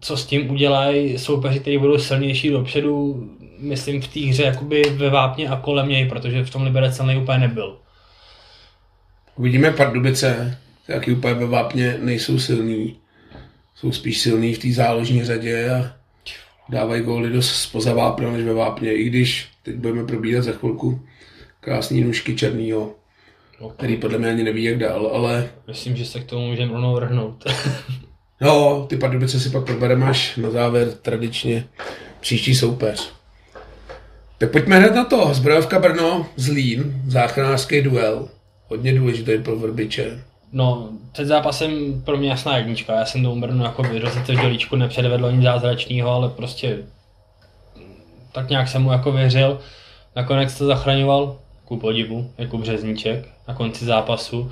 co s tím udělají soupeři, kteří budou silnější dopředu, myslím v té hře jakoby ve vápně a kolem něj, protože v tom Liberec celý úplně nebyl. Uvidíme Pardubice, jaký úplně ve vápně nejsou silní. Jsou spíš silní v té záložní řadě a dávají góly dost spoza vápna než ve vápně, i když teď budeme probírat za chvilku krásný nůžky černýho, který podle mě ani neví, jak dál, ale Myslím, že se k tomu můžeme rovnou vrhnout. (laughs) no, ty Pardubice si pak probereme až na závěr tradičně příští soupeř. Tak pojďme hned na to. Zbrojovka Brno, Zlín, záchranářský duel. Hodně důležitý pro Vrbiče. No, před zápasem pro mě jasná jednička. Já jsem tomu Brnu jako vyrozice v dělíčku nepředvedl nic zázračného, ale prostě tak nějak jsem mu jako věřil. Nakonec to zachraňoval, ku podivu, jako Březníček na konci zápasu.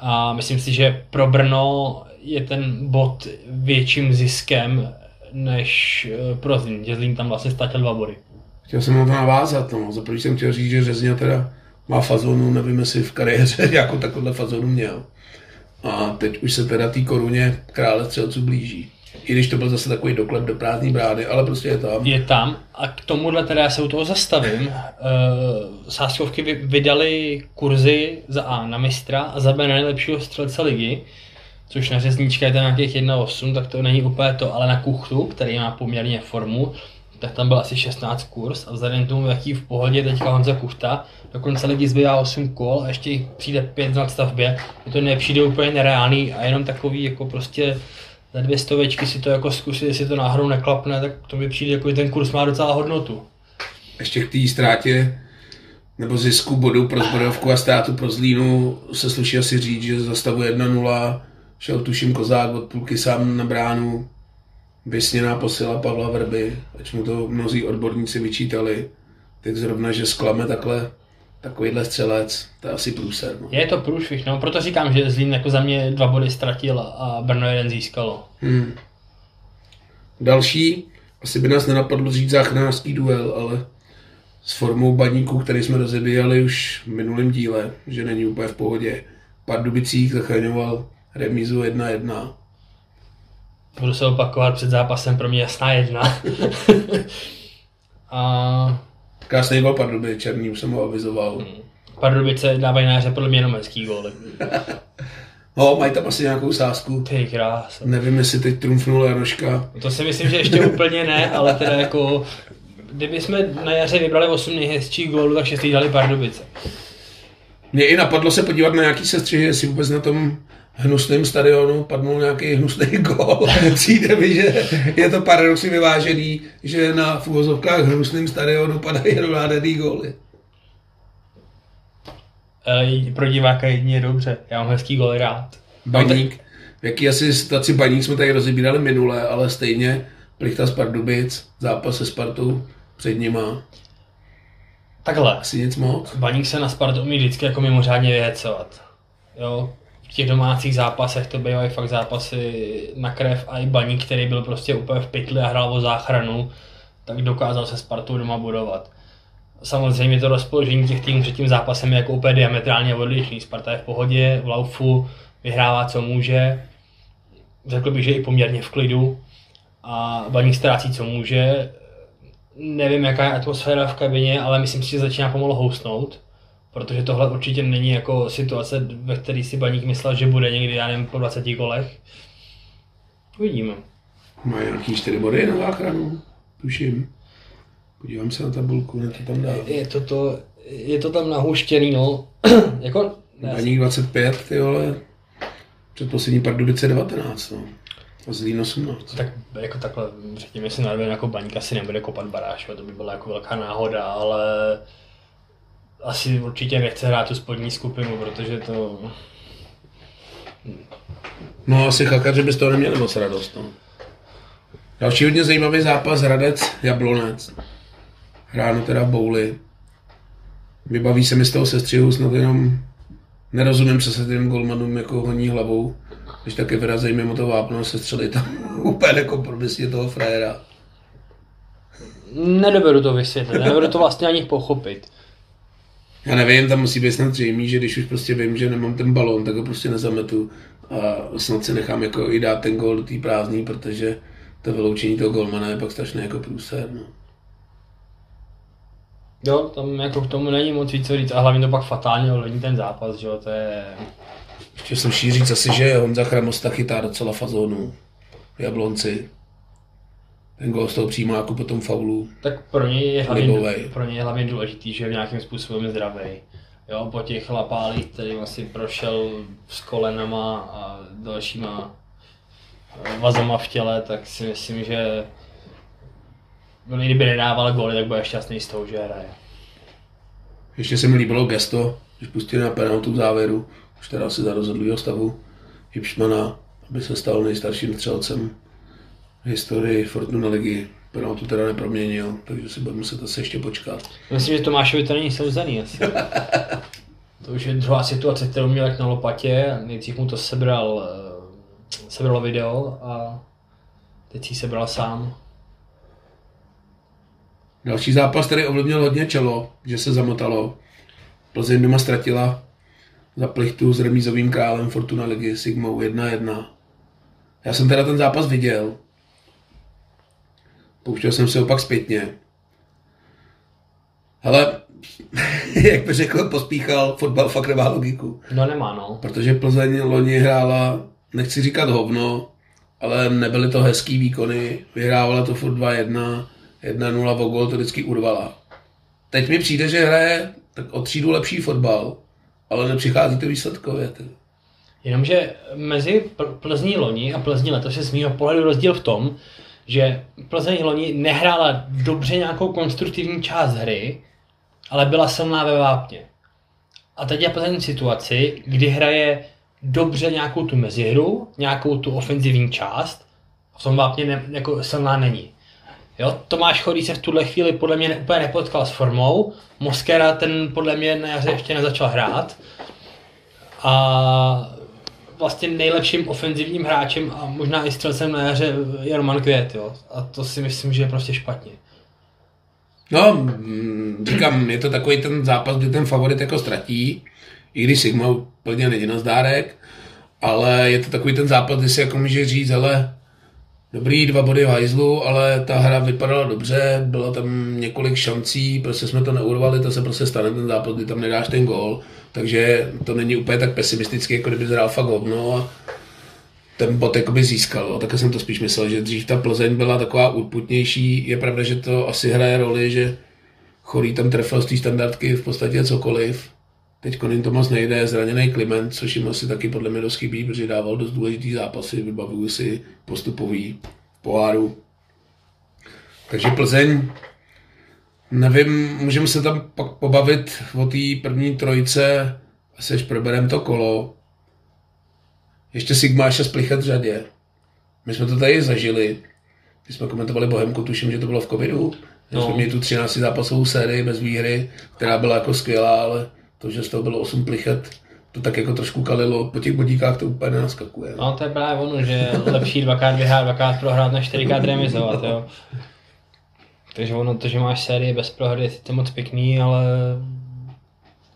A myslím si, že pro Brno je ten bod větším ziskem než eh, pro Zlín, že Zlín tam vlastně ztratil dva body. Chtěl jsem na to navázat. No. Za první jsem chtěl říct, že Řezně teda má fazonu, nevím jestli v kariéře (laughs) jako takovhle fazonu měl. A teď už se teda té koruně krále střelců blíží. I když to byl zase takový doklep do prázdné brány, ale prostě je tam. Je tam a k tomuhle teda já se u toho zastavím. Uh, sáskovky vy- vydali kurzy za A na mistra a za B na nejlepšího střelce ligy, což na řezníčka je to nějakých 1,8, tak to není úplně to, ale na kuchtu, který má poměrně formu, tak tam byl asi 16 kurz a vzhledem k tomu, jaký v pohodě teďka Honza Kuchta, do konce ligy zbývá 8 kol a ještě přijde 5 na stavbě, je to nepřijde úplně nereálný a jenom takový jako prostě za dvě stovečky si to jako zkusit, jestli to náhodou neklapne, tak to mi přijde jako, ten kurz má docela hodnotu. Ještě k té ztrátě nebo zisku bodů pro zbrojovku a ztrátu pro Zlínu se sluší asi říct, že za stavu 1-0 šel tuším Kozák od půlky sám na bránu, vysněná posila Pavla Vrby, ač mu to mnozí odborníci vyčítali, tak zrovna, že sklame takhle takovýhle střelec, to je asi průser. No. Je to průšvih, no, proto říkám, že Zlín jako za mě dva body ztratil a Brno jeden získalo. Hmm. Další, asi by nás nenapadlo říct záchranářský duel, ale s formou baníku, který jsme rozebíjali už v minulém díle, že není úplně v pohodě. Pardubicích zachraňoval remízu 1-1. Budu se opakovat před zápasem, pro mě jasná jedna. (laughs) a Krásný gol Pardubic, černý, už jsem ho avizoval. Pardubice dávají na jaře podle mě jenom hezký góly. (laughs) No, mají tam asi nějakou sázku. Ty krása. Nevím, jestli teď trumfnul Janoška. To si myslím, že ještě úplně ne, ale teda jako... Kdyby jsme na jaře vybrali 8 nejhezčích gólů, tak 6 dali Pardubice. Mě i napadlo se podívat na nějaký sestřihy, jestli vůbec na tom hnusném stadionu padnul nějaký hnusný (laughs) gol. Přijde mi, že je to paradoxně vyvážený, že na v uvozovkách hnusném stadionu padají rovnádený góly. E, pro diváka jedině dobře, já mám hezký góly rád. Baník, v jaký asi situaci Baník jsme tady rozebírali minule, ale stejně Plichta z Pardubic, zápas se Spartou před nima. Takhle, Asi nic moc. Baník se na Spartu umí vždycky jako mimořádně vyhecovat. Jo, těch domácích zápasech to bývají fakt zápasy na krev a i Baník, který byl prostě úplně v pytli a hrál o záchranu, tak dokázal se Spartu doma budovat. Samozřejmě to rozpoložení těch týmů před tím zápasem je jako úplně diametrálně odlišný. Sparta je v pohodě, v laufu, vyhrává co může. Řekl bych, že i poměrně v klidu. A Baník ztrácí co může. Nevím, jaká je atmosféra v kabině, ale myslím si, že začíná pomalu housnout. Protože tohle určitě není jako situace, ve které si Baník myslel, že bude někdy, já nevím, po 20 kolech. Uvidíme. Má nějaký čtyři body na záchranu, tuším. Podívám se na tabulku, na to tam dá. Je to, to, je to tam nahuštěný, no. (clears throat) jako, Baník 25, ty vole. Předposlední Pardubice 19, no. A Zlín 18. tak jako takhle, řekněme si na jako baník asi nebude kopat baráž, to by byla jako velká náhoda, ale asi určitě nechce hrát tu spodní skupinu, protože to... No asi chakaři by z toho neměli moc radost, no. Další hodně zajímavý zápas Hradec Jablonec. Hráno teda v bouli. Vybaví se mi z toho sestřihu snad jenom nerozumím, co se tím golmanům jako honí hlavou. Když taky vyrazejí mimo to vápno a sestřelí tam (laughs) úplně nekompromisně toho frajera. Nedovedu to vysvětlit, nedovedu to vlastně ani pochopit. Já nevím, tam musí být snad zřejmý, že když už prostě vím, že nemám ten balón, tak ho prostě nezametu a snad si nechám jako i dát ten gol do té prázdní, protože to vyloučení toho golmana je pak strašně jako průser. No. Jo, tam jako k tomu není moc víc co říct a hlavně to pak fatálně ovlivní ten zápas, že jo, to je... Ještě sluší říct asi, že Honza Chramosta chytá docela fazónu v Jablonci. Ten gol z toho přímáku po tom faulu. Tak pro něj je hlavně, Libovej. pro něj je hlavně důležitý, že je v nějakým způsobem zdravý. Jo, po těch lapálích, který asi prošel s kolenama a dalšíma eh, vazama v těle, tak si myslím, že no, kdyby nedával góly, tak bude šťastný z toho, že hraje. Ještě se mi líbilo gesto, když pustili na penaltu v závěru, už teda asi za rozhodlýho stavu, Hipšmana, aby se stal nejstarším střelcem historii Fortuna ligy. Penaltu teda neproměnil, takže si bude muset asi ještě počkat. Myslím, že Tomášovi to není souzený asi. (laughs) to už je druhá situace, kterou měl jak na lopatě. Nejdřív mu to sebral, eh, sebral video a teď si sebral sám. Další zápas, který ovlivnil hodně čelo, že se zamotalo. Plzeň doma ztratila za plichtu s remízovým králem Fortuna ligy Sigmou 1-1. Já jsem teda ten zápas viděl. Pouštěl jsem se opak zpětně. Hele, (laughs) jak by řekl, pospíchal, fotbal fakt nemá logiku. No nemá no. Protože Plzeň loni hrála, nechci říkat hovno, ale nebyly to hezký výkony. Vyhrávala to furt 2-1, 1-0 o gol to vždycky urvala. Teď mi přijde, že hraje tak o třídu lepší fotbal, ale nepřichází to výsledkově. Ty. Jenomže mezi Pl- Plzní loni a Plzní letos je z mého pohledu rozdíl v tom, že Plzeň loni nehrála dobře nějakou konstruktivní část hry, ale byla silná ve vápně. A teď je Plzeň v situaci, kdy hraje dobře nějakou tu mezihru, nějakou tu ofenzivní část, a v tom vápně ne, jako silná není. Jo, Tomáš Chodý se v tuhle chvíli podle mě úplně nepotkal s formou, Moskera ten podle mě na jaře ještě nezačal hrát a vlastně nejlepším ofenzivním hráčem a možná i střelcem na jaře je Roman Květ, jo. A to si myslím, že je prostě špatně. No, mm, říkám, je to takový ten zápas, kdy ten favorit jako ztratí, i když Sigma úplně není na zdárek, ale je to takový ten zápas, kdy si jako může říct, ale dobrý dva body v hajzlu, ale ta hra vypadala dobře, bylo tam několik šancí, prostě jsme to neurvali, to se prostě stane ten zápas, kdy tam nedáš ten gól, takže to není úplně tak pesimisticky, jako kdyby zhrál fakt hovno a ten bod jakoby získal. Také jsem to spíš myslel, že dřív ta Plzeň byla taková urputnější. Je pravda, že to asi hraje roli, že Chorý tam trefil z té standardky v podstatě cokoliv. Teď jim to moc nejde, zraněný Kliment, což jim asi taky podle mě dost chybí, protože dával dost důležitý zápasy, vybavuju si postupový poháru. Takže Plzeň, nevím, můžeme se tam pak pobavit o té první trojce, asi až probereme to kolo. Ještě Sigma ještě splichat v řadě. My jsme to tady zažili. Když jsme komentovali Bohemku, tuším, že to bylo v covidu. No. Jsme měli tu 13 zápasovou sérii bez výhry, která byla jako skvělá, ale to, že z toho bylo 8 plichet, to tak jako trošku kalilo. Po těch bodíkách to úplně nenaskakuje. No to je právě ono, že lepší dvakrát vyhrát, dvakrát prohrát, než čtyřikrát remizovat, jo. Takže ono to, že máš série bez prohry, je sice moc pěkný, ale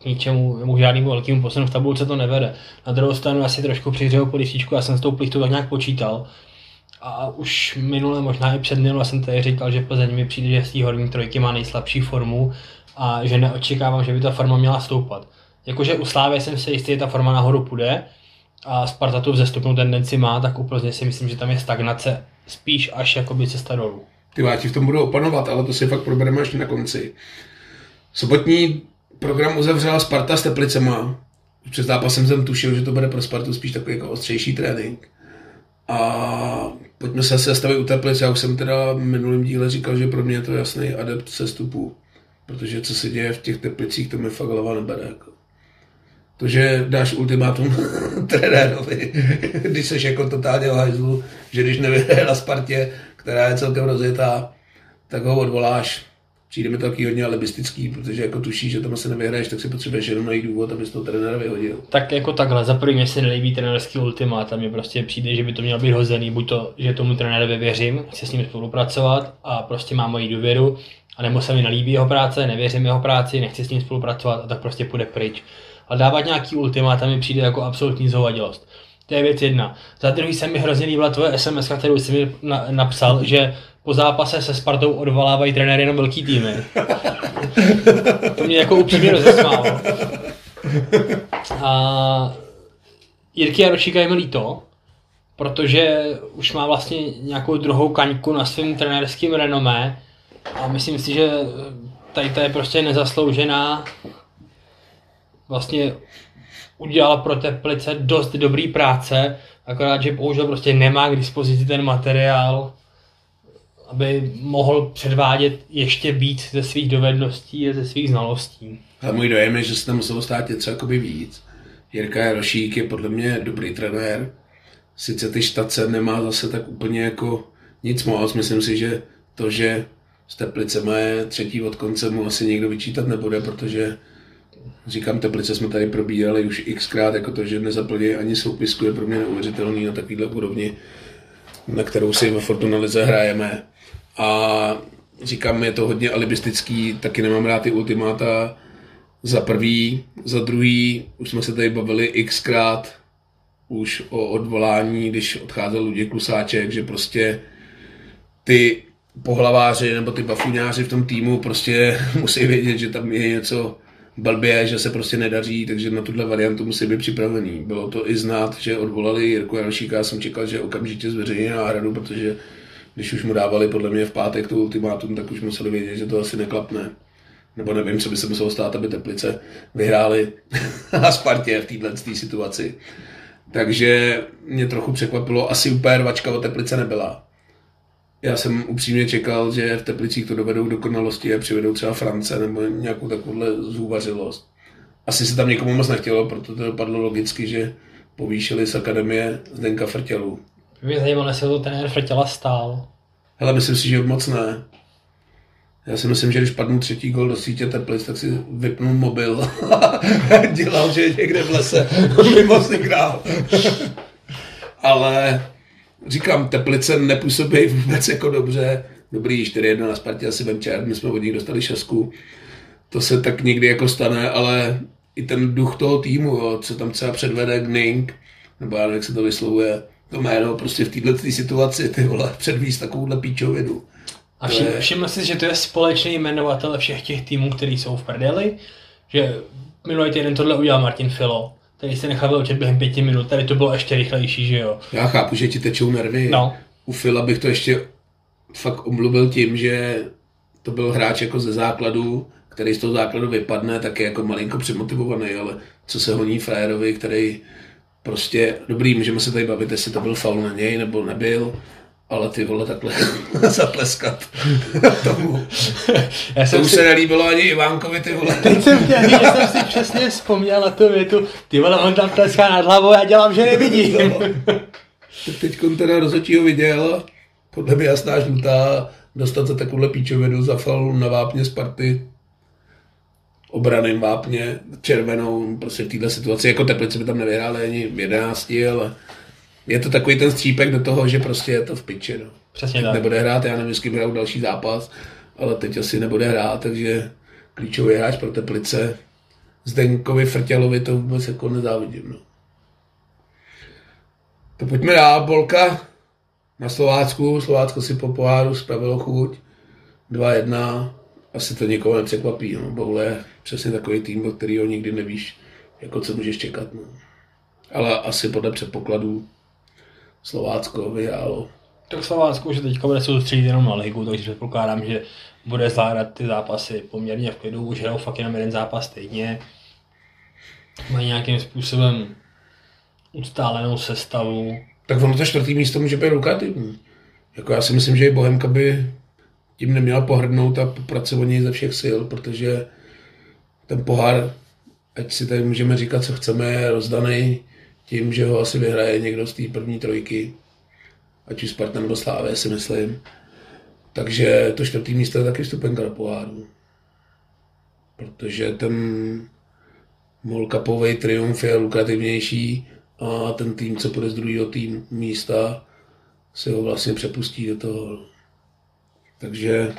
k ničemu, nebo žádnému velkému posunu v tabulce to nevede. Na druhou stranu asi trošku přihřeju po lističku, já jsem s tou plichtou tak nějak počítal. A už minule, možná i před minule jsem tady říkal, že Plzeň mi přijde, že z té horní trojky má nejslabší formu a že neočekávám, že by ta forma měla stoupat. Jakože u Slávy jsem si jistý, že ta forma nahoru půjde a Sparta tu vzestupnou tendenci má, tak u Plzně si myslím, že tam je stagnace spíš až jakoby cesta dolů. Ty váti v tom budou opanovat, ale to si fakt probereme až na konci. Sobotní program uzavřela Sparta s Teplicema. Před zápasem jsem tušil, že to bude pro Spartu spíš takový jako ostřejší trénink. A pojďme se asi zastavit u Teplic. Já už jsem teda v minulém díle říkal, že pro mě je to jasný adept sestupu. Protože co se děje v těch Teplicích, to mi fakt hlava nebere. Jako. To, že dáš ultimátum (laughs) trenérovi, když jsi jako totálně hajzlu, že když nevyhraje na Spartě, která je celkem rozjetá, tak ho odvoláš. Přijde mi to taky hodně alibistický, protože jako tušíš, že tam asi nevyhraješ, tak si potřebuješ jenom najít důvod, abys toho trenéra vyhodil. Tak jako takhle, za první mě se nelíbí trenérský ultimát a mně prostě přijde, že by to mělo být hozený, buď to, že tomu trenérovi věřím, chci s ním spolupracovat a prostě mám moji důvěru, a nebo se mi nelíbí jeho práce, nevěřím jeho práci, nechci s ním spolupracovat a tak prostě půjde pryč. A dávat nějaký ultimát mi přijde jako absolutní zhovadilost. To je věc jedna. Za druhý se mi hrozně líbila tvoje SMS, kterou jsi mi na, napsal, že po zápase se Spartou odvolávají trenéry jenom velký týmy. (laughs) to mě jako upřímně rozesmálo. A Jirky Jarošíka je mi líto, protože už má vlastně nějakou druhou kaňku na svém trenérském renomé a myslím si, že tady to je prostě nezasloužená vlastně udělal pro Teplice dost dobrý práce, akorát, že bohužel prostě nemá k dispozici ten materiál, aby mohl předvádět ještě víc ze svých dovedností a ze svých znalostí. A můj dojem je, že se tam muselo stát něco jakoby víc. Jirka Jarošík je podle mě dobrý trenér. Sice ty štace nemá zase tak úplně jako nic moc. Myslím si, že to, že s Teplicema je třetí od konce, mu asi někdo vyčítat nebude, protože říkám, Teplice jsme tady probírali už xkrát, jako to, že nezaplní ani soupisku, je pro mě neuvěřitelný na takovýhle úrovni, na kterou si ve Fortuna Lize hrajeme. A říkám, je to hodně alibistický, taky nemám rád ty ultimáta, za prvý, za druhý, už jsme se tady bavili xkrát už o odvolání, když odcházel Luděk Klusáček, že prostě ty pohlaváři nebo ty bafuňáři v tom týmu prostě (laughs) musí vědět, že tam je něco blbě, že se prostě nedaří, takže na tuhle variantu musí být připravený. Bylo to i znát, že odvolali Jirku Jarošíka, já jsem čekal, že okamžitě zveřejní náhradu, protože když už mu dávali podle mě v pátek to ultimátum, tak už museli vědět, že to asi neklapne. Nebo nevím, co by se muselo stát, aby Teplice vyhráli (laughs) na Spartě v této situaci. Takže mě trochu překvapilo, asi úplně rvačka o Teplice nebyla. Já jsem upřímně čekal, že v Teplicích to dovedou dokonalosti a přivedou třeba France nebo nějakou takovouhle zúvařilost. Asi se tam někomu moc nechtělo, proto to dopadlo logicky, že povýšili z akademie Zdenka Frtělu. Mě zajímalo, jestli to ten Frtěla stál. Hele, myslím si, že moc ne. Já si myslím, že když padnu třetí gol do sítě Teplic, tak si vypnu mobil (laughs) a dělal, že je někde v lese (laughs) mimo signál. (laughs) Ale říkám, Teplice nepůsobí vůbec jako dobře. Dobrý, 4-1 na Spartě asi venčer, my jsme od nich dostali šesku. To se tak někdy jako stane, ale i ten duch toho týmu, jo, co tam třeba předvede Gning, nebo já nevím, jak se to vyslovuje, to jméno prostě v této situaci, ty vole, předvíst takovouhle píčovinu. A všim, všiml jsi, že to je společný jmenovatel všech těch týmů, který jsou v prdeli? Že minulý týden tohle udělal Martin Filo, který se nechal vyučit během pěti minut, tady to bylo ještě rychlejší, že jo? Já chápu, že ti tečou nervy. No. U Fila bych to ještě fakt omluvil tím, že to byl hráč jako ze základu, který z toho základu vypadne, tak je jako malinko přemotivovaný, ale co se honí Frajerovi, který prostě, dobrý, můžeme se tady bavit, jestli to byl faul na něj nebo nebyl, ale ty vole takhle (laughs) zatleskat (laughs) tomu. Já jsem tomu si... se nelíbilo ani Ivánkovi, ty vole. Teď jsem chtěl říct, že jsem si přesně vzpomněl na tu větu, ty vole, on tam tleská nad hlavou, já dělám, že nevidím. No. (laughs) Teď teda rozhodčího viděl, podle mě jasná žlutá, dostat se takovouhle píčovinu za faul na vápně Sparty obraným vápně, červenou, prostě v této situaci, jako Teplice by tam nevyhráli ani v 11, ale je to takový ten střípek do toho, že prostě je to v piči. No. Přesně tak. Nebude hrát, já nevím, jestli hrál další zápas, ale teď asi nebude hrát, takže klíčový hráč pro Teplice. Zdenkovi Frtělovi to vůbec jako nezávidím. No. To pojďme dál, Bolka na Slovácku. Slovácko si po poháru spravilo chuť. 2-1. Asi to nikoho nepřekvapí. No. Boule je přesně takový tým, od kterého nikdy nevíš, jako co můžeš čekat. No. Ale asi podle předpokladů Slovácko vyhrálo. Tak Slovácko už teďka bude soustředit jenom na ligu, takže předpokládám, že bude zvládat ty zápasy poměrně v klidu, už hrajou fakt jenom jeden zápas stejně. Mají nějakým způsobem ustálenou sestavu. Tak ono to čtvrtý místo může být lukrativní. Jako já si myslím, že i Bohemka by tím neměla pohrdnout a popracovat něj ze všech sil, protože ten pohár, ať si tady můžeme říkat, co chceme, je rozdaný tím, že ho asi vyhraje někdo z té první trojky, ať už Sparta nebo Slávě, si myslím. Takže to čtvrtý místo je taky vstupenka do poháru. Protože ten Molkapový triumf je lukrativnější a ten tým, co půjde z druhého tým místa, se ho vlastně přepustí do toho. Takže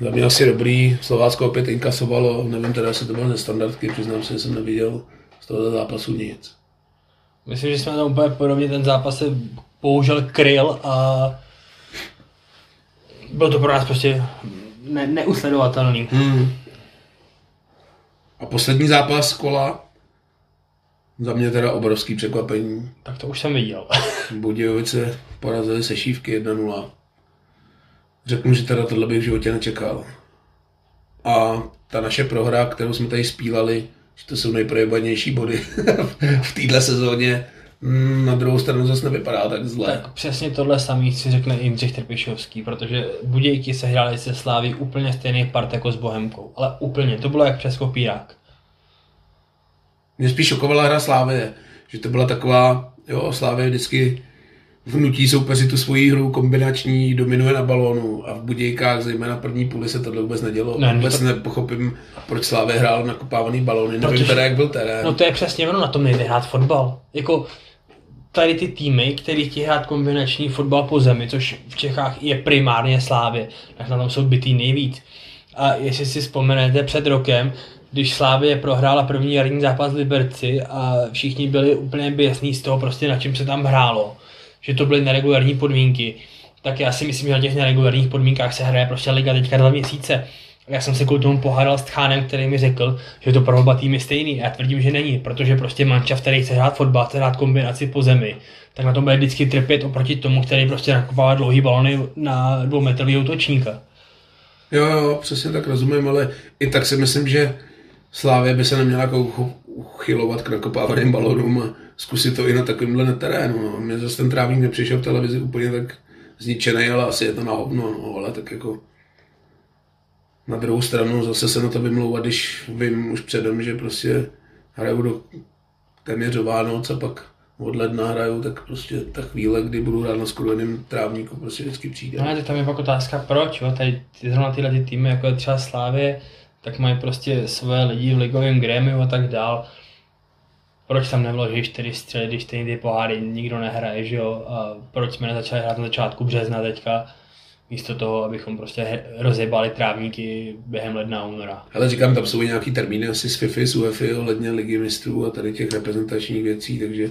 za mě asi dobrý. Slovácko opět inkasovalo, nevím teda, jestli to bylo nestandardky, přiznám se, že jsem neviděl z toho zápasu nic. Myslím, že jsme tam úplně podobně ten zápas se bohužel kryl a byl to pro nás prostě ne- neusledovatelný. Hmm. A poslední zápas kola Za mě teda obrovský překvapení. Tak to už jsem viděl. (laughs) Budějovice porazili se šívky 1-0. Řeknu, že teda tohle bych v životě nečekal. A ta naše prohra, kterou jsme tady spílali, že to jsou nejprojebanější body (laughs) v téhle sezóně, mm, na druhou stranu zase nevypadá tak zle. Tak přesně tohle samý si řekne Jindřich Trpišovský, protože Budějky se hráli se Sláví úplně stejný part jako s Bohemkou. Ale úplně, to bylo jak přes kopírák. Mě spíš šokovala hra Slávy, že to byla taková, jo, Slávy vždycky vnutí soupeři tu svoji hru kombinační, dominuje na balónu a v Budějkách, zejména první půli, se tohle vůbec nedělo. Ne, vůbec to- nepochopím, proč Slávy hrál na kopávaný balóny. Nevím Protože- teda, jak byl terén. No to je přesně ono, na tom nejde hrát fotbal. Jako tady ty týmy, který chtějí hrát kombinační fotbal po zemi, což v Čechách je primárně Slávě, tak na tom jsou bytý nejvíc. A jestli si vzpomenete před rokem, když Slávě prohrála první jarní zápas v Liberci a všichni byli úplně běsní z toho prostě na čem se tam hrálo, že to byly neregulární podmínky, tak já si myslím, že na těch neregulárních podmínkách se hraje prostě liga teďka dva měsíce. Já jsem se kvůli tomu pohádal s Tchánem, který mi řekl, že to pro oba týmy stejný. Já tvrdím, že není, protože prostě mančav, který chce hrát fotbal, chce hrát kombinaci po zemi, tak na tom bude vždycky trpět oproti tomu, který prostě nakopává dlouhý balony na dvoumetrový útočníka. Jo, jo, přesně tak rozumím, ale i tak si myslím, že Slávě by se neměla uchylovat k nakopávaným balónům a zkusit to i na takovémhle terénu. No. Mně zase ten trávník nepřišel v televizi úplně tak zničený, ale asi je to na hovno, no, ale tak jako na druhou stranu zase se na to vymlouvat, když vím už předem, že prostě hraju do téměř Vánoc a pak od ledna hraju, tak prostě ta chvíle, kdy budu hrát na skrojeném trávníku, prostě vždycky přijde. No ale tam je pak otázka, proč, jo? Tady zrovna tyhle ty týmy, jako je třeba Slávě, tak mají prostě své lidi v ligovém grémiu a tak dál. Proč tam nevložíš čtyři střely, když ty ty poháry nikdo nehraje, že jo? A proč jsme nezačali hrát na začátku března teďka, místo toho, abychom prostě rozjebali trávníky během ledna února. Ale říkám, tam jsou nějaký termíny asi z FIFA, z UEFA, ohledně ligy mistrů a tady těch reprezentačních věcí, takže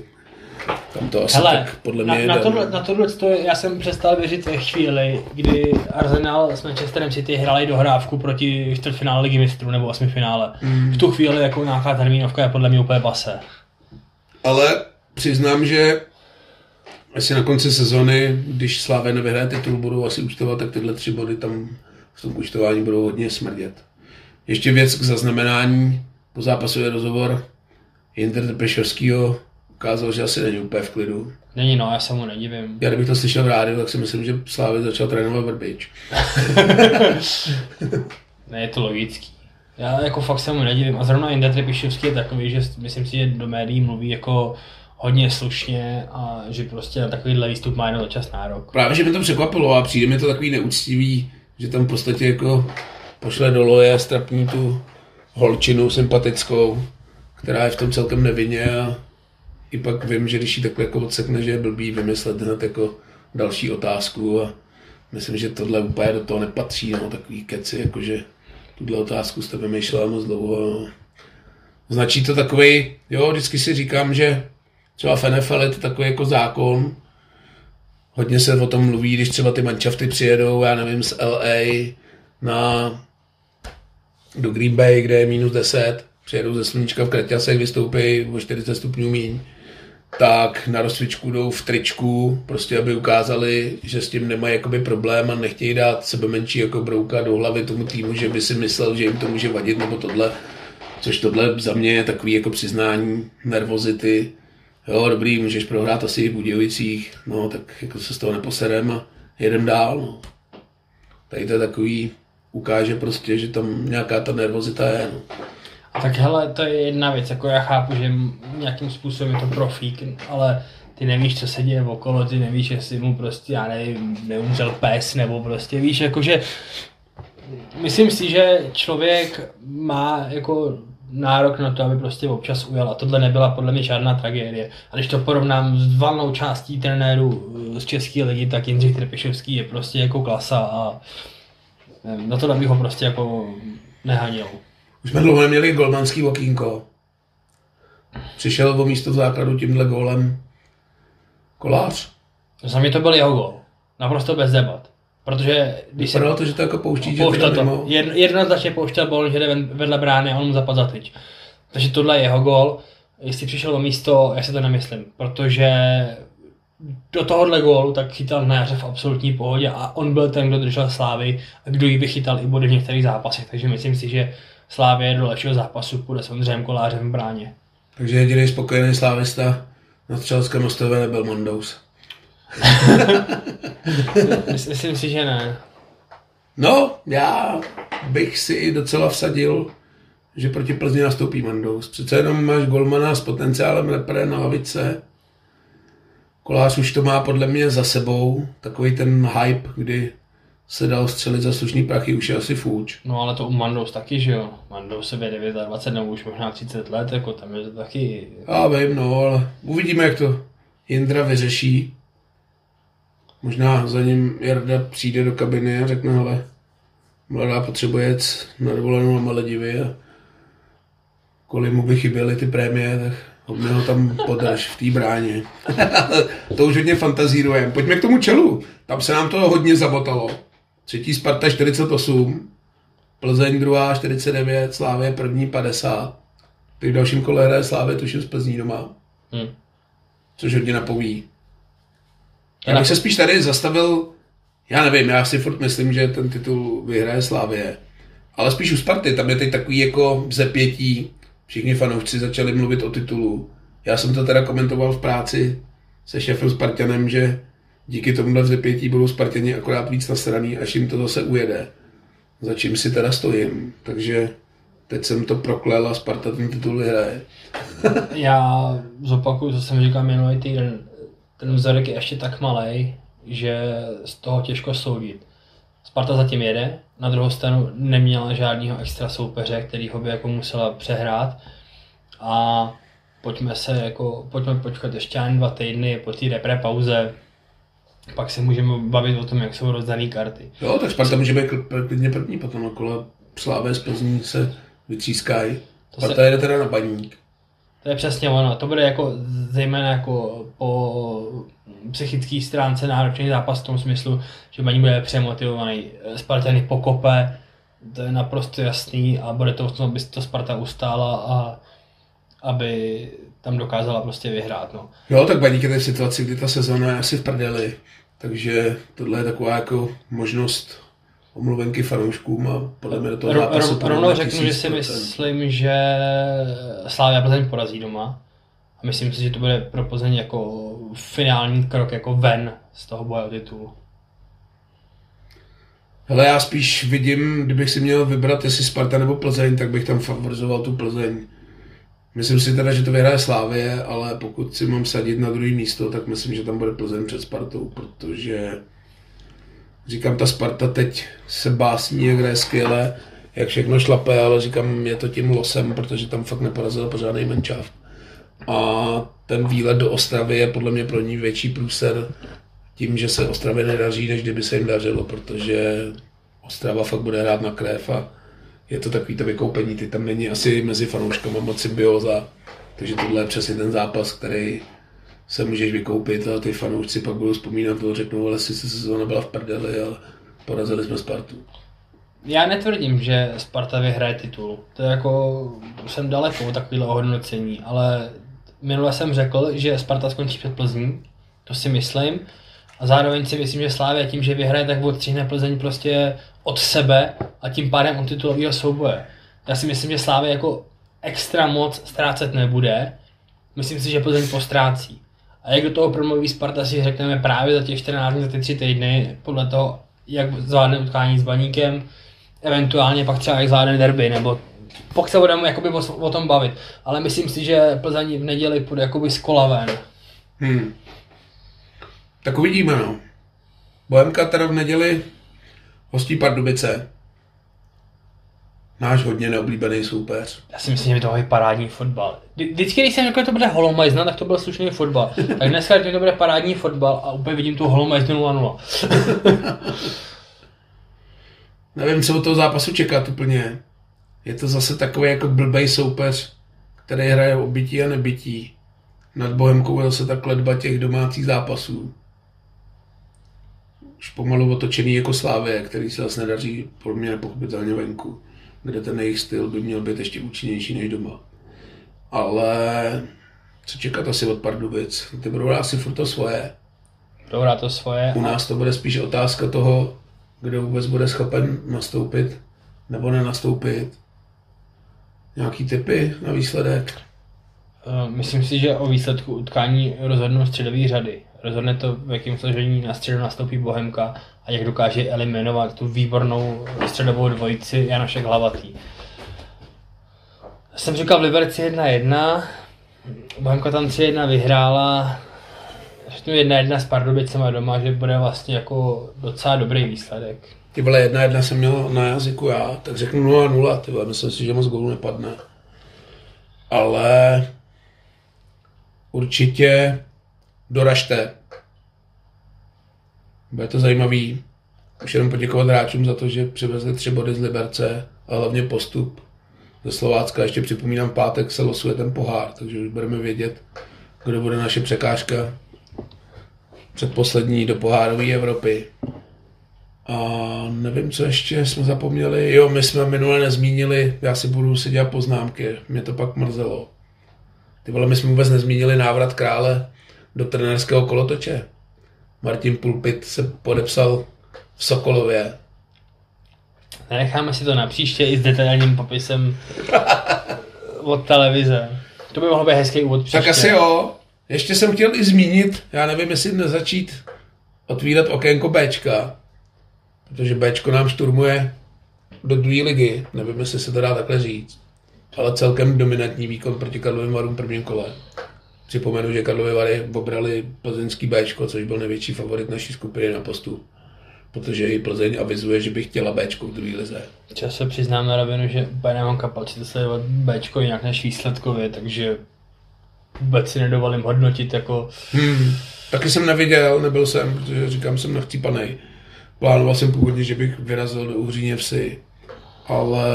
tam to asi Hele, tak podle na, mě na, jde. tohle, na tohle to já jsem přestal věřit ve chvíli, kdy Arsenal s Manchesterem City hráli dohrávku proti čtvrtfinále ligy mistrů nebo osmifinále. Hmm. V tu chvíli jako nějaká termínovka je podle mě úplně base. Ale přiznám, že asi na konci sezony, když Slávě nevyhraje titul, budou asi účtovat, tak tyhle tři body tam v tom účtování budou hodně smrdět. Ještě věc k zaznamenání. Po zápasu je rozhovor Jindr Trpešovskýho. Ukázal, že asi není úplně v klidu. Není no, já se mu nedivím. Já kdybych to slyšel v rádiu, tak si myslím, že Slávě začal trénovat Vrbič. (laughs) Ne, je to logický. Já jako fakt se mu nedivím. A zrovna Jindra Trepišovský je takový, že myslím si, že do médií mluví jako hodně slušně a že prostě na takovýhle výstup má jenom čas nárok. Právě, že mi to překvapilo a přijde mi to takový neúctivý, že tam v podstatě jako pošle do loje strapní tu holčinu sympatickou, která je v tom celkem nevinně a i pak vím, že když jí takhle jako odsekne, že je blbý vymyslet hned jako další otázku a myslím, že tohle úplně do toho nepatří, no, takový keci, jakože tuhle otázku jste vymýšlela moc dlouho. No. Značí to takový, jo, vždycky si říkám, že třeba v NFL je to takový jako zákon, Hodně se o tom mluví, když třeba ty manšafty přijedou, já nevím, z LA na, do Green Bay, kde je minus 10, přijedou ze sluníčka v Kreťasech, vystoupí o 40 stupňů míň, tak na rozcvičku jdou v tričku, prostě aby ukázali, že s tím nemají jakoby problém a nechtějí dát sebe menší jako brouka do hlavy tomu týmu, že by si myslel, že jim to může vadit nebo tohle. Což tohle za mě je takový jako přiznání nervozity, jo, dobrý, můžeš prohrát asi v Budějovicích, no, tak jako se z toho neposerem a jedem dál, no. Tady to je takový, ukáže prostě, že tam nějaká ta nervozita je, no. Tak hele, to je jedna věc, jako já chápu, že nějakým způsobem je to profík, ale ty nevíš, co se děje okolo, ty nevíš, jestli mu prostě, já nevím, neumřel pes, nebo prostě víš, jakože myslím si, že člověk má jako nárok na to, aby prostě občas ujel a tohle nebyla podle mě žádná tragédie. A když to porovnám s valnou částí trenérů eh, z České ligy, tak Jindřich Trpišovský je prostě jako klasa a nevím, na to bych ho prostě jako nehanil. Už jsme dlouho neměli golmanský okýnko. Přišel o místo v základu tímhle gólem kolář. Za mě to byl jeho gol. Naprosto bez debat. Protože když se to, že to jako pouští, že to, mimo. jed, jednoznačně pouštěl bol, že jde vedle brány a on mu zapadl za tyč. Takže tohle je jeho gol. jestli přišel o místo, já si to nemyslím, protože do tohohle gólu tak chytal na jaře v absolutní pohodě a on byl ten, kdo držel Slávy a kdo ji vychytal i body v některých zápasech, takže myslím si, že Slávě do lepšího zápasu půjde s Ondřejem Kolářem v bráně. Takže jediný spokojený slávista na Střeleckém mostové nebyl Mondous. (laughs) Myslím si, že ne. No, já bych si i docela vsadil, že proti Plzni nastoupí Mandous. Přece jenom máš golmana s potenciálem repre na lavice. Kolář už to má podle mě za sebou. Takový ten hype, kdy se dal střelit za slušný prachy, už je asi fůč. No ale to u Mandous taky, že jo. Mandous se 29 nebo už možná 30 let, jako tam je to taky... Já vím, no, ale uvidíme, jak to Jindra vyřeší. Možná za ním Jarda přijde do kabiny a řekne, hele, mladá potřebuje jet na dovolenou na Maledivy a kolik mu by chyběly ty prémie, tak hodně ho tam podrž v té bráně. (laughs) to už hodně fantazírujeme. Pojďme k tomu čelu. Tam se nám to hodně zabotalo. Třetí Sparta 48, Plzeň druhá 49, Slávě první 50. Teď v dalším kole hraje Slávě tuším z Plzní doma. Hmm. Což hodně napoví. Já bych se spíš tady zastavil, já nevím, já si furt myslím, že ten titul vyhraje Slávě. Ale spíš u Sparty, tam je teď takový jako zepětí, všichni fanoušci začali mluvit o titulu. Já jsem to teda komentoval v práci se šéfem Spartanem, že díky tomuhle vzepětí budou Spartěni akorát víc nasraný, až jim to zase ujede. Za čím si teda stojím. Takže teď jsem to proklel a Sparta ten titul vyhraje. (laughs) Já zopakuju, co jsem říkal minulý týden ten vzorek je ještě tak malý, že z toho těžko soudit. Sparta zatím jede, na druhou stranu neměla žádného extra soupeře, který ho by jako musela přehrát a pojďme se jako, pojďme počkat ještě ani dva týdny po té repre pauze, pak se můžeme bavit o tom, jak jsou rozdané karty. Jo, tak Sparta může být klidně první, potom okolo Slávě z Plzní se vytřískají. Sparta se... jede teda na baník. To je přesně ono. To bude jako zejména jako po psychické stránce náročný zápas v tom smyslu, že Baník bude přemotivovaný. Spartany pokope, to je naprosto jasný a bude to v tom, aby to Sparta ustála a aby tam dokázala prostě vyhrát. No. Jo, tak Baník je v situaci, kdy ta sezóna je asi v prdeli, takže tohle je taková jako možnost omluvenky fanouškům a podle mě do toho zápasu... Rovnou řeknu, že si myslím, že Slávia Plzeň porazí doma. A myslím si, že to bude pro Plzeň jako finální krok jako ven z toho boje o titul. Hele, já spíš vidím, kdybych si měl vybrat, jestli Sparta nebo Plzeň, tak bych tam favorizoval tu Plzeň. Myslím si teda, že to vyhraje Slávě, ale pokud si mám sadit na druhé místo, tak myslím, že tam bude Plzeň před Spartou, protože Říkám, ta Sparta teď se básní, jak hraje skvěle, jak všechno šlape, ale říkám, je to tím losem, protože tam fakt neporazil pořádný menčáv. A ten výlet do Ostravy je podle mě pro ní větší průser tím, že se Ostravě nedaří, než kdyby se jim dařilo, protože Ostrava fakt bude hrát na krev a je to takový to vykoupení, ty tam není asi mezi fanouškama moc symbioza, takže tohle je přesně ten zápas, který se můžeš vykoupit a ty fanoušci pak budou vzpomínat to, řeknou, ale si sezóna byla v prdeli, ale porazili jsme Spartu. Já netvrdím, že Sparta vyhraje titul. To je jako, jsem daleko od takového ohodnocení, ale minule jsem řekl, že Sparta skončí před Plzní, to si myslím. A zároveň si myslím, že Slávě tím, že vyhraje, tak odstřihne Plzeň prostě od sebe a tím pádem od titulového souboje. Já si myslím, že Slávě jako extra moc ztrácet nebude. Myslím si, že Plzeň postrácí. A jak do toho promluví Sparta si řekneme právě za těch 14 dní, za ty 3 týdny, podle toho, jak zvládne utkání s Baníkem, eventuálně pak třeba jak zvládne derby, nebo pokud se budeme jakoby o, o, tom bavit. Ale myslím si, že Plzeň v neděli půjde jakoby z kola ven. Hmm. Tak uvidíme, no. Bohemka teda v neděli hostí Pardubice náš hodně neoblíbený soupeř. Já si myslím, že to je parádní fotbal. Vždycky, když jsem řekl, že to bude holomajzna, tak to byl slušný fotbal. tak dneska, když to bude parádní fotbal a úplně vidím tu holomajznu 0-0. (laughs) Nevím, co od toho zápasu čekat úplně. Je to zase takový jako blbej soupeř, který hraje o bytí a nebytí. Nad Bohemkou je zase tak ledba těch domácích zápasů. Už pomalu otočený jako Slávě, který se zase nedaří podle mě nepochopitelně venku kde ten jejich styl by měl být ještě účinnější než doma. ale co čekat asi od Pardubic? Ty budou asi furt to svoje. Dobrá to svoje. U nás to bude spíš otázka toho, kdo vůbec bude schopen nastoupit nebo nenastoupit. Nějaký typy na výsledek? Eh, myslím si, že o výsledku utkání rozhodnou středové řady. Rozhodne to, v jakém složení na středu nastoupí Bohemka a jak dokáže eliminovat tu výbornou středovou dvojici Janošek Hlavatý. Jsem říkal v Liberci 1-1, Bohemka tam 3-1 vyhrála, řeknu 1-1 s Pardubicema doma, že bude vlastně jako docela dobrý výsledek. Ty vole, jedna jedna jsem měl na jazyku já, tak řeknu 0-0, ty vole, myslím si, že moc gólů nepadne. Ale určitě doražte. Bude to zajímavý. Už jenom poděkovat hráčům za to, že přivezli tři body z Liberce a hlavně postup ze Slovácka. Ještě připomínám, pátek se losuje ten pohár, takže už budeme vědět, kdo bude naše překážka předposlední do pohárové Evropy. A nevím, co ještě jsme zapomněli. Jo, my jsme minule nezmínili, já si budu si dělat poznámky, mě to pak mrzelo. Ty vole, my jsme vůbec nezmínili návrat krále do trenérského kolotoče. Martin Pulpit se podepsal v Sokolově. Nenecháme si to na příště i s detailním popisem od televize. To by mohlo být hezký úvod příště. Tak asi jo. Ještě jsem chtěl i zmínit, já nevím, jestli nezačít otvírat okénko Bčka, protože Bčko nám šturmuje do druhé ligy, nevím, jestli se to dá takhle říct, ale celkem dominantní výkon proti Karlovým Varům v prvním kole. Připomenu, že Karlovy Vary obrali plzeňský Bčko, což byl největší favorit naší skupiny na postup, protože i Plzeň avizuje, že by chtěla Bčko v druhé lize. Čas se přiznám na rovinu, že úplně nemám kapacitu sledovat Bčko jinak než výsledkově, takže vůbec si nedovolím hodnotit jako... Hmm. Taky jsem neviděl, nebyl jsem, protože říkám, jsem navcípanej. Plánoval jsem původně, že bych vyrazil do Uhříně vsi, ale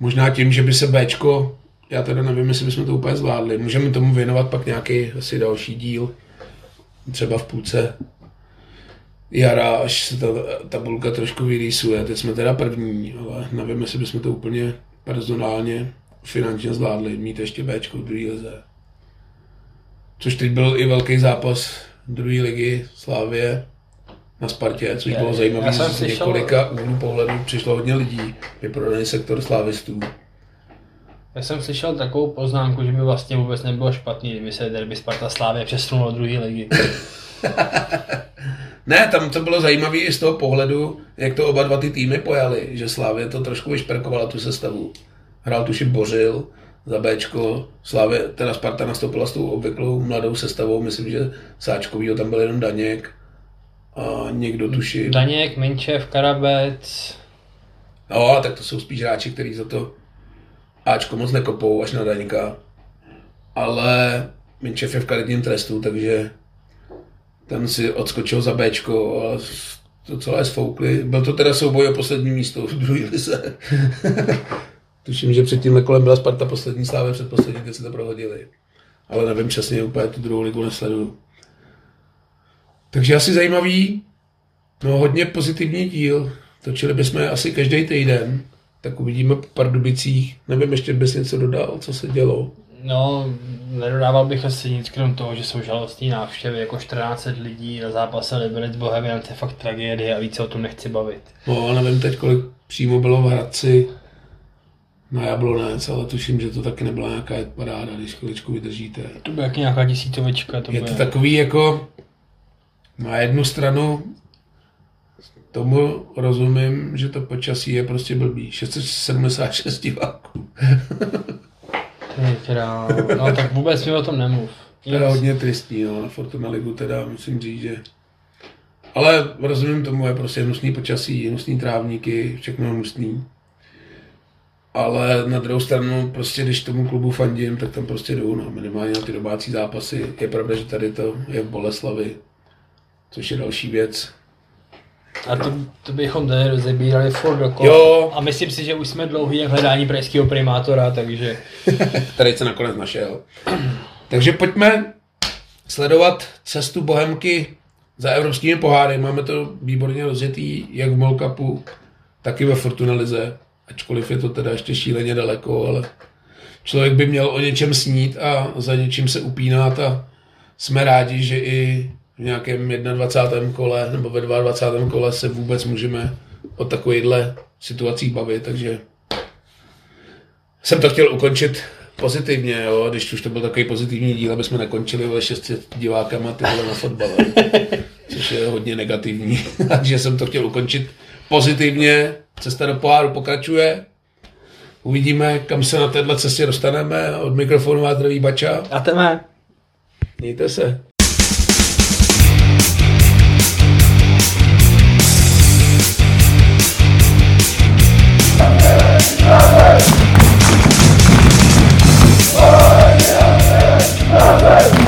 možná tím, že by se Bčko, já teda nevím, jestli bychom to úplně zvládli, můžeme tomu věnovat pak nějaký asi další díl, třeba v půlce jara, až se ta tabulka trošku vyrýsuje. Teď jsme teda první, ale nevím, jestli bychom to úplně personálně, finančně zvládli, mít ještě Bčko v druhé lize. Což teď byl i velký zápas druhé ligy Slávě na Spartě, což bylo zajímavé. Z několika úhlů pohledu přišlo hodně lidí, vyprodaný sektor slávistů. Já jsem slyšel takovou poznámku, že by vlastně vůbec nebylo špatný, kdyby se derby Sparta Slávě přesunulo do druhé ligy. (laughs) Ne, tam to bylo zajímavé i z toho pohledu, jak to oba dva ty týmy pojali, že Slávě to trošku vyšperkovala tu sestavu. Hrál tuším Bořil za Bčko, Slávě, teda Sparta nastoupila s tou obvyklou mladou sestavou, myslím, že Sáčkovýho tam byl jenom Daněk a někdo tuším. Daněk, Minčev, Karabec, No, tak to jsou spíš hráči, kteří za to Ačko moc nekopou až na Daňka. Ale Minčev je v karetním trestu, takže ten si odskočil za Bčko a to celé sfoukli. Byl to teda souboj o poslední místo v druhé lize. (laughs) Tuším, že před tímhle kolem byla Sparta poslední slávě, před poslední, teď se to prohodili. Ale nevím přesně, úplně tu druhou ligu nesleduju. Takže asi zajímavý, no hodně pozitivní díl. Točili bychom asi každý týden. Tak uvidíme po Pardubicích. Nevím, ještě bys něco dodal, co se dělo. No, nedodával bych asi nic krom toho, že jsou žalostní návštěvy, jako 14 lidí na zápase Liberec Bohemian, to je fakt tragédie a víc se o tom nechci bavit. No, nevím teď, kolik přímo bylo v Hradci na Jablonec, ale tuším, že to taky nebyla nějaká paráda, když chviličku vydržíte. To jak nějaká tisícovička, to Je bude... to takový jako na jednu stranu tomu rozumím, že to počasí je prostě blbý. 676 diváků. (laughs) Král. No tak vůbec mi o tom nemluv. Teda hodně tristní, no, na Fortuna Ligu teda musím říct, že... Ale rozumím tomu, je prostě hnusný počasí, hnusný trávníky, všechno hnusný. Ale na druhou stranu, prostě když tomu klubu fandím, tak tam prostě jdu, no, minimálně na ty domácí zápasy. Je pravda, že tady to je v Boleslavi, což je další věc. A to, to bychom tady rozebírali furt dokola. Jo. A myslím si, že už jsme dlouhý jak hledání pražského primátora, takže (laughs) Tady se nakonec našel. Takže pojďme sledovat cestu Bohemky za evropskými poháry. Máme to výborně rozjetý, jak v Molkapu, tak i ve Fortuna Lize. Ačkoliv je to teda ještě šíleně daleko, ale člověk by měl o něčem snít a za něčím se upínat a jsme rádi, že i v nějakém 21. kole nebo ve 22. kole se vůbec můžeme o takovýchhle situacích bavit, takže jsem to chtěl ukončit pozitivně, jo, když už to byl takový pozitivní díl, aby jsme nekončili ve 600 divákama tyhle na fotbale, (laughs) což je hodně negativní. (laughs) Takže jsem to chtěl ukončit pozitivně, cesta do poháru pokračuje, uvidíme, kam se na této cestě dostaneme, od mikrofonu vás zdraví Bača. A teme. Mějte se. i'm nothing.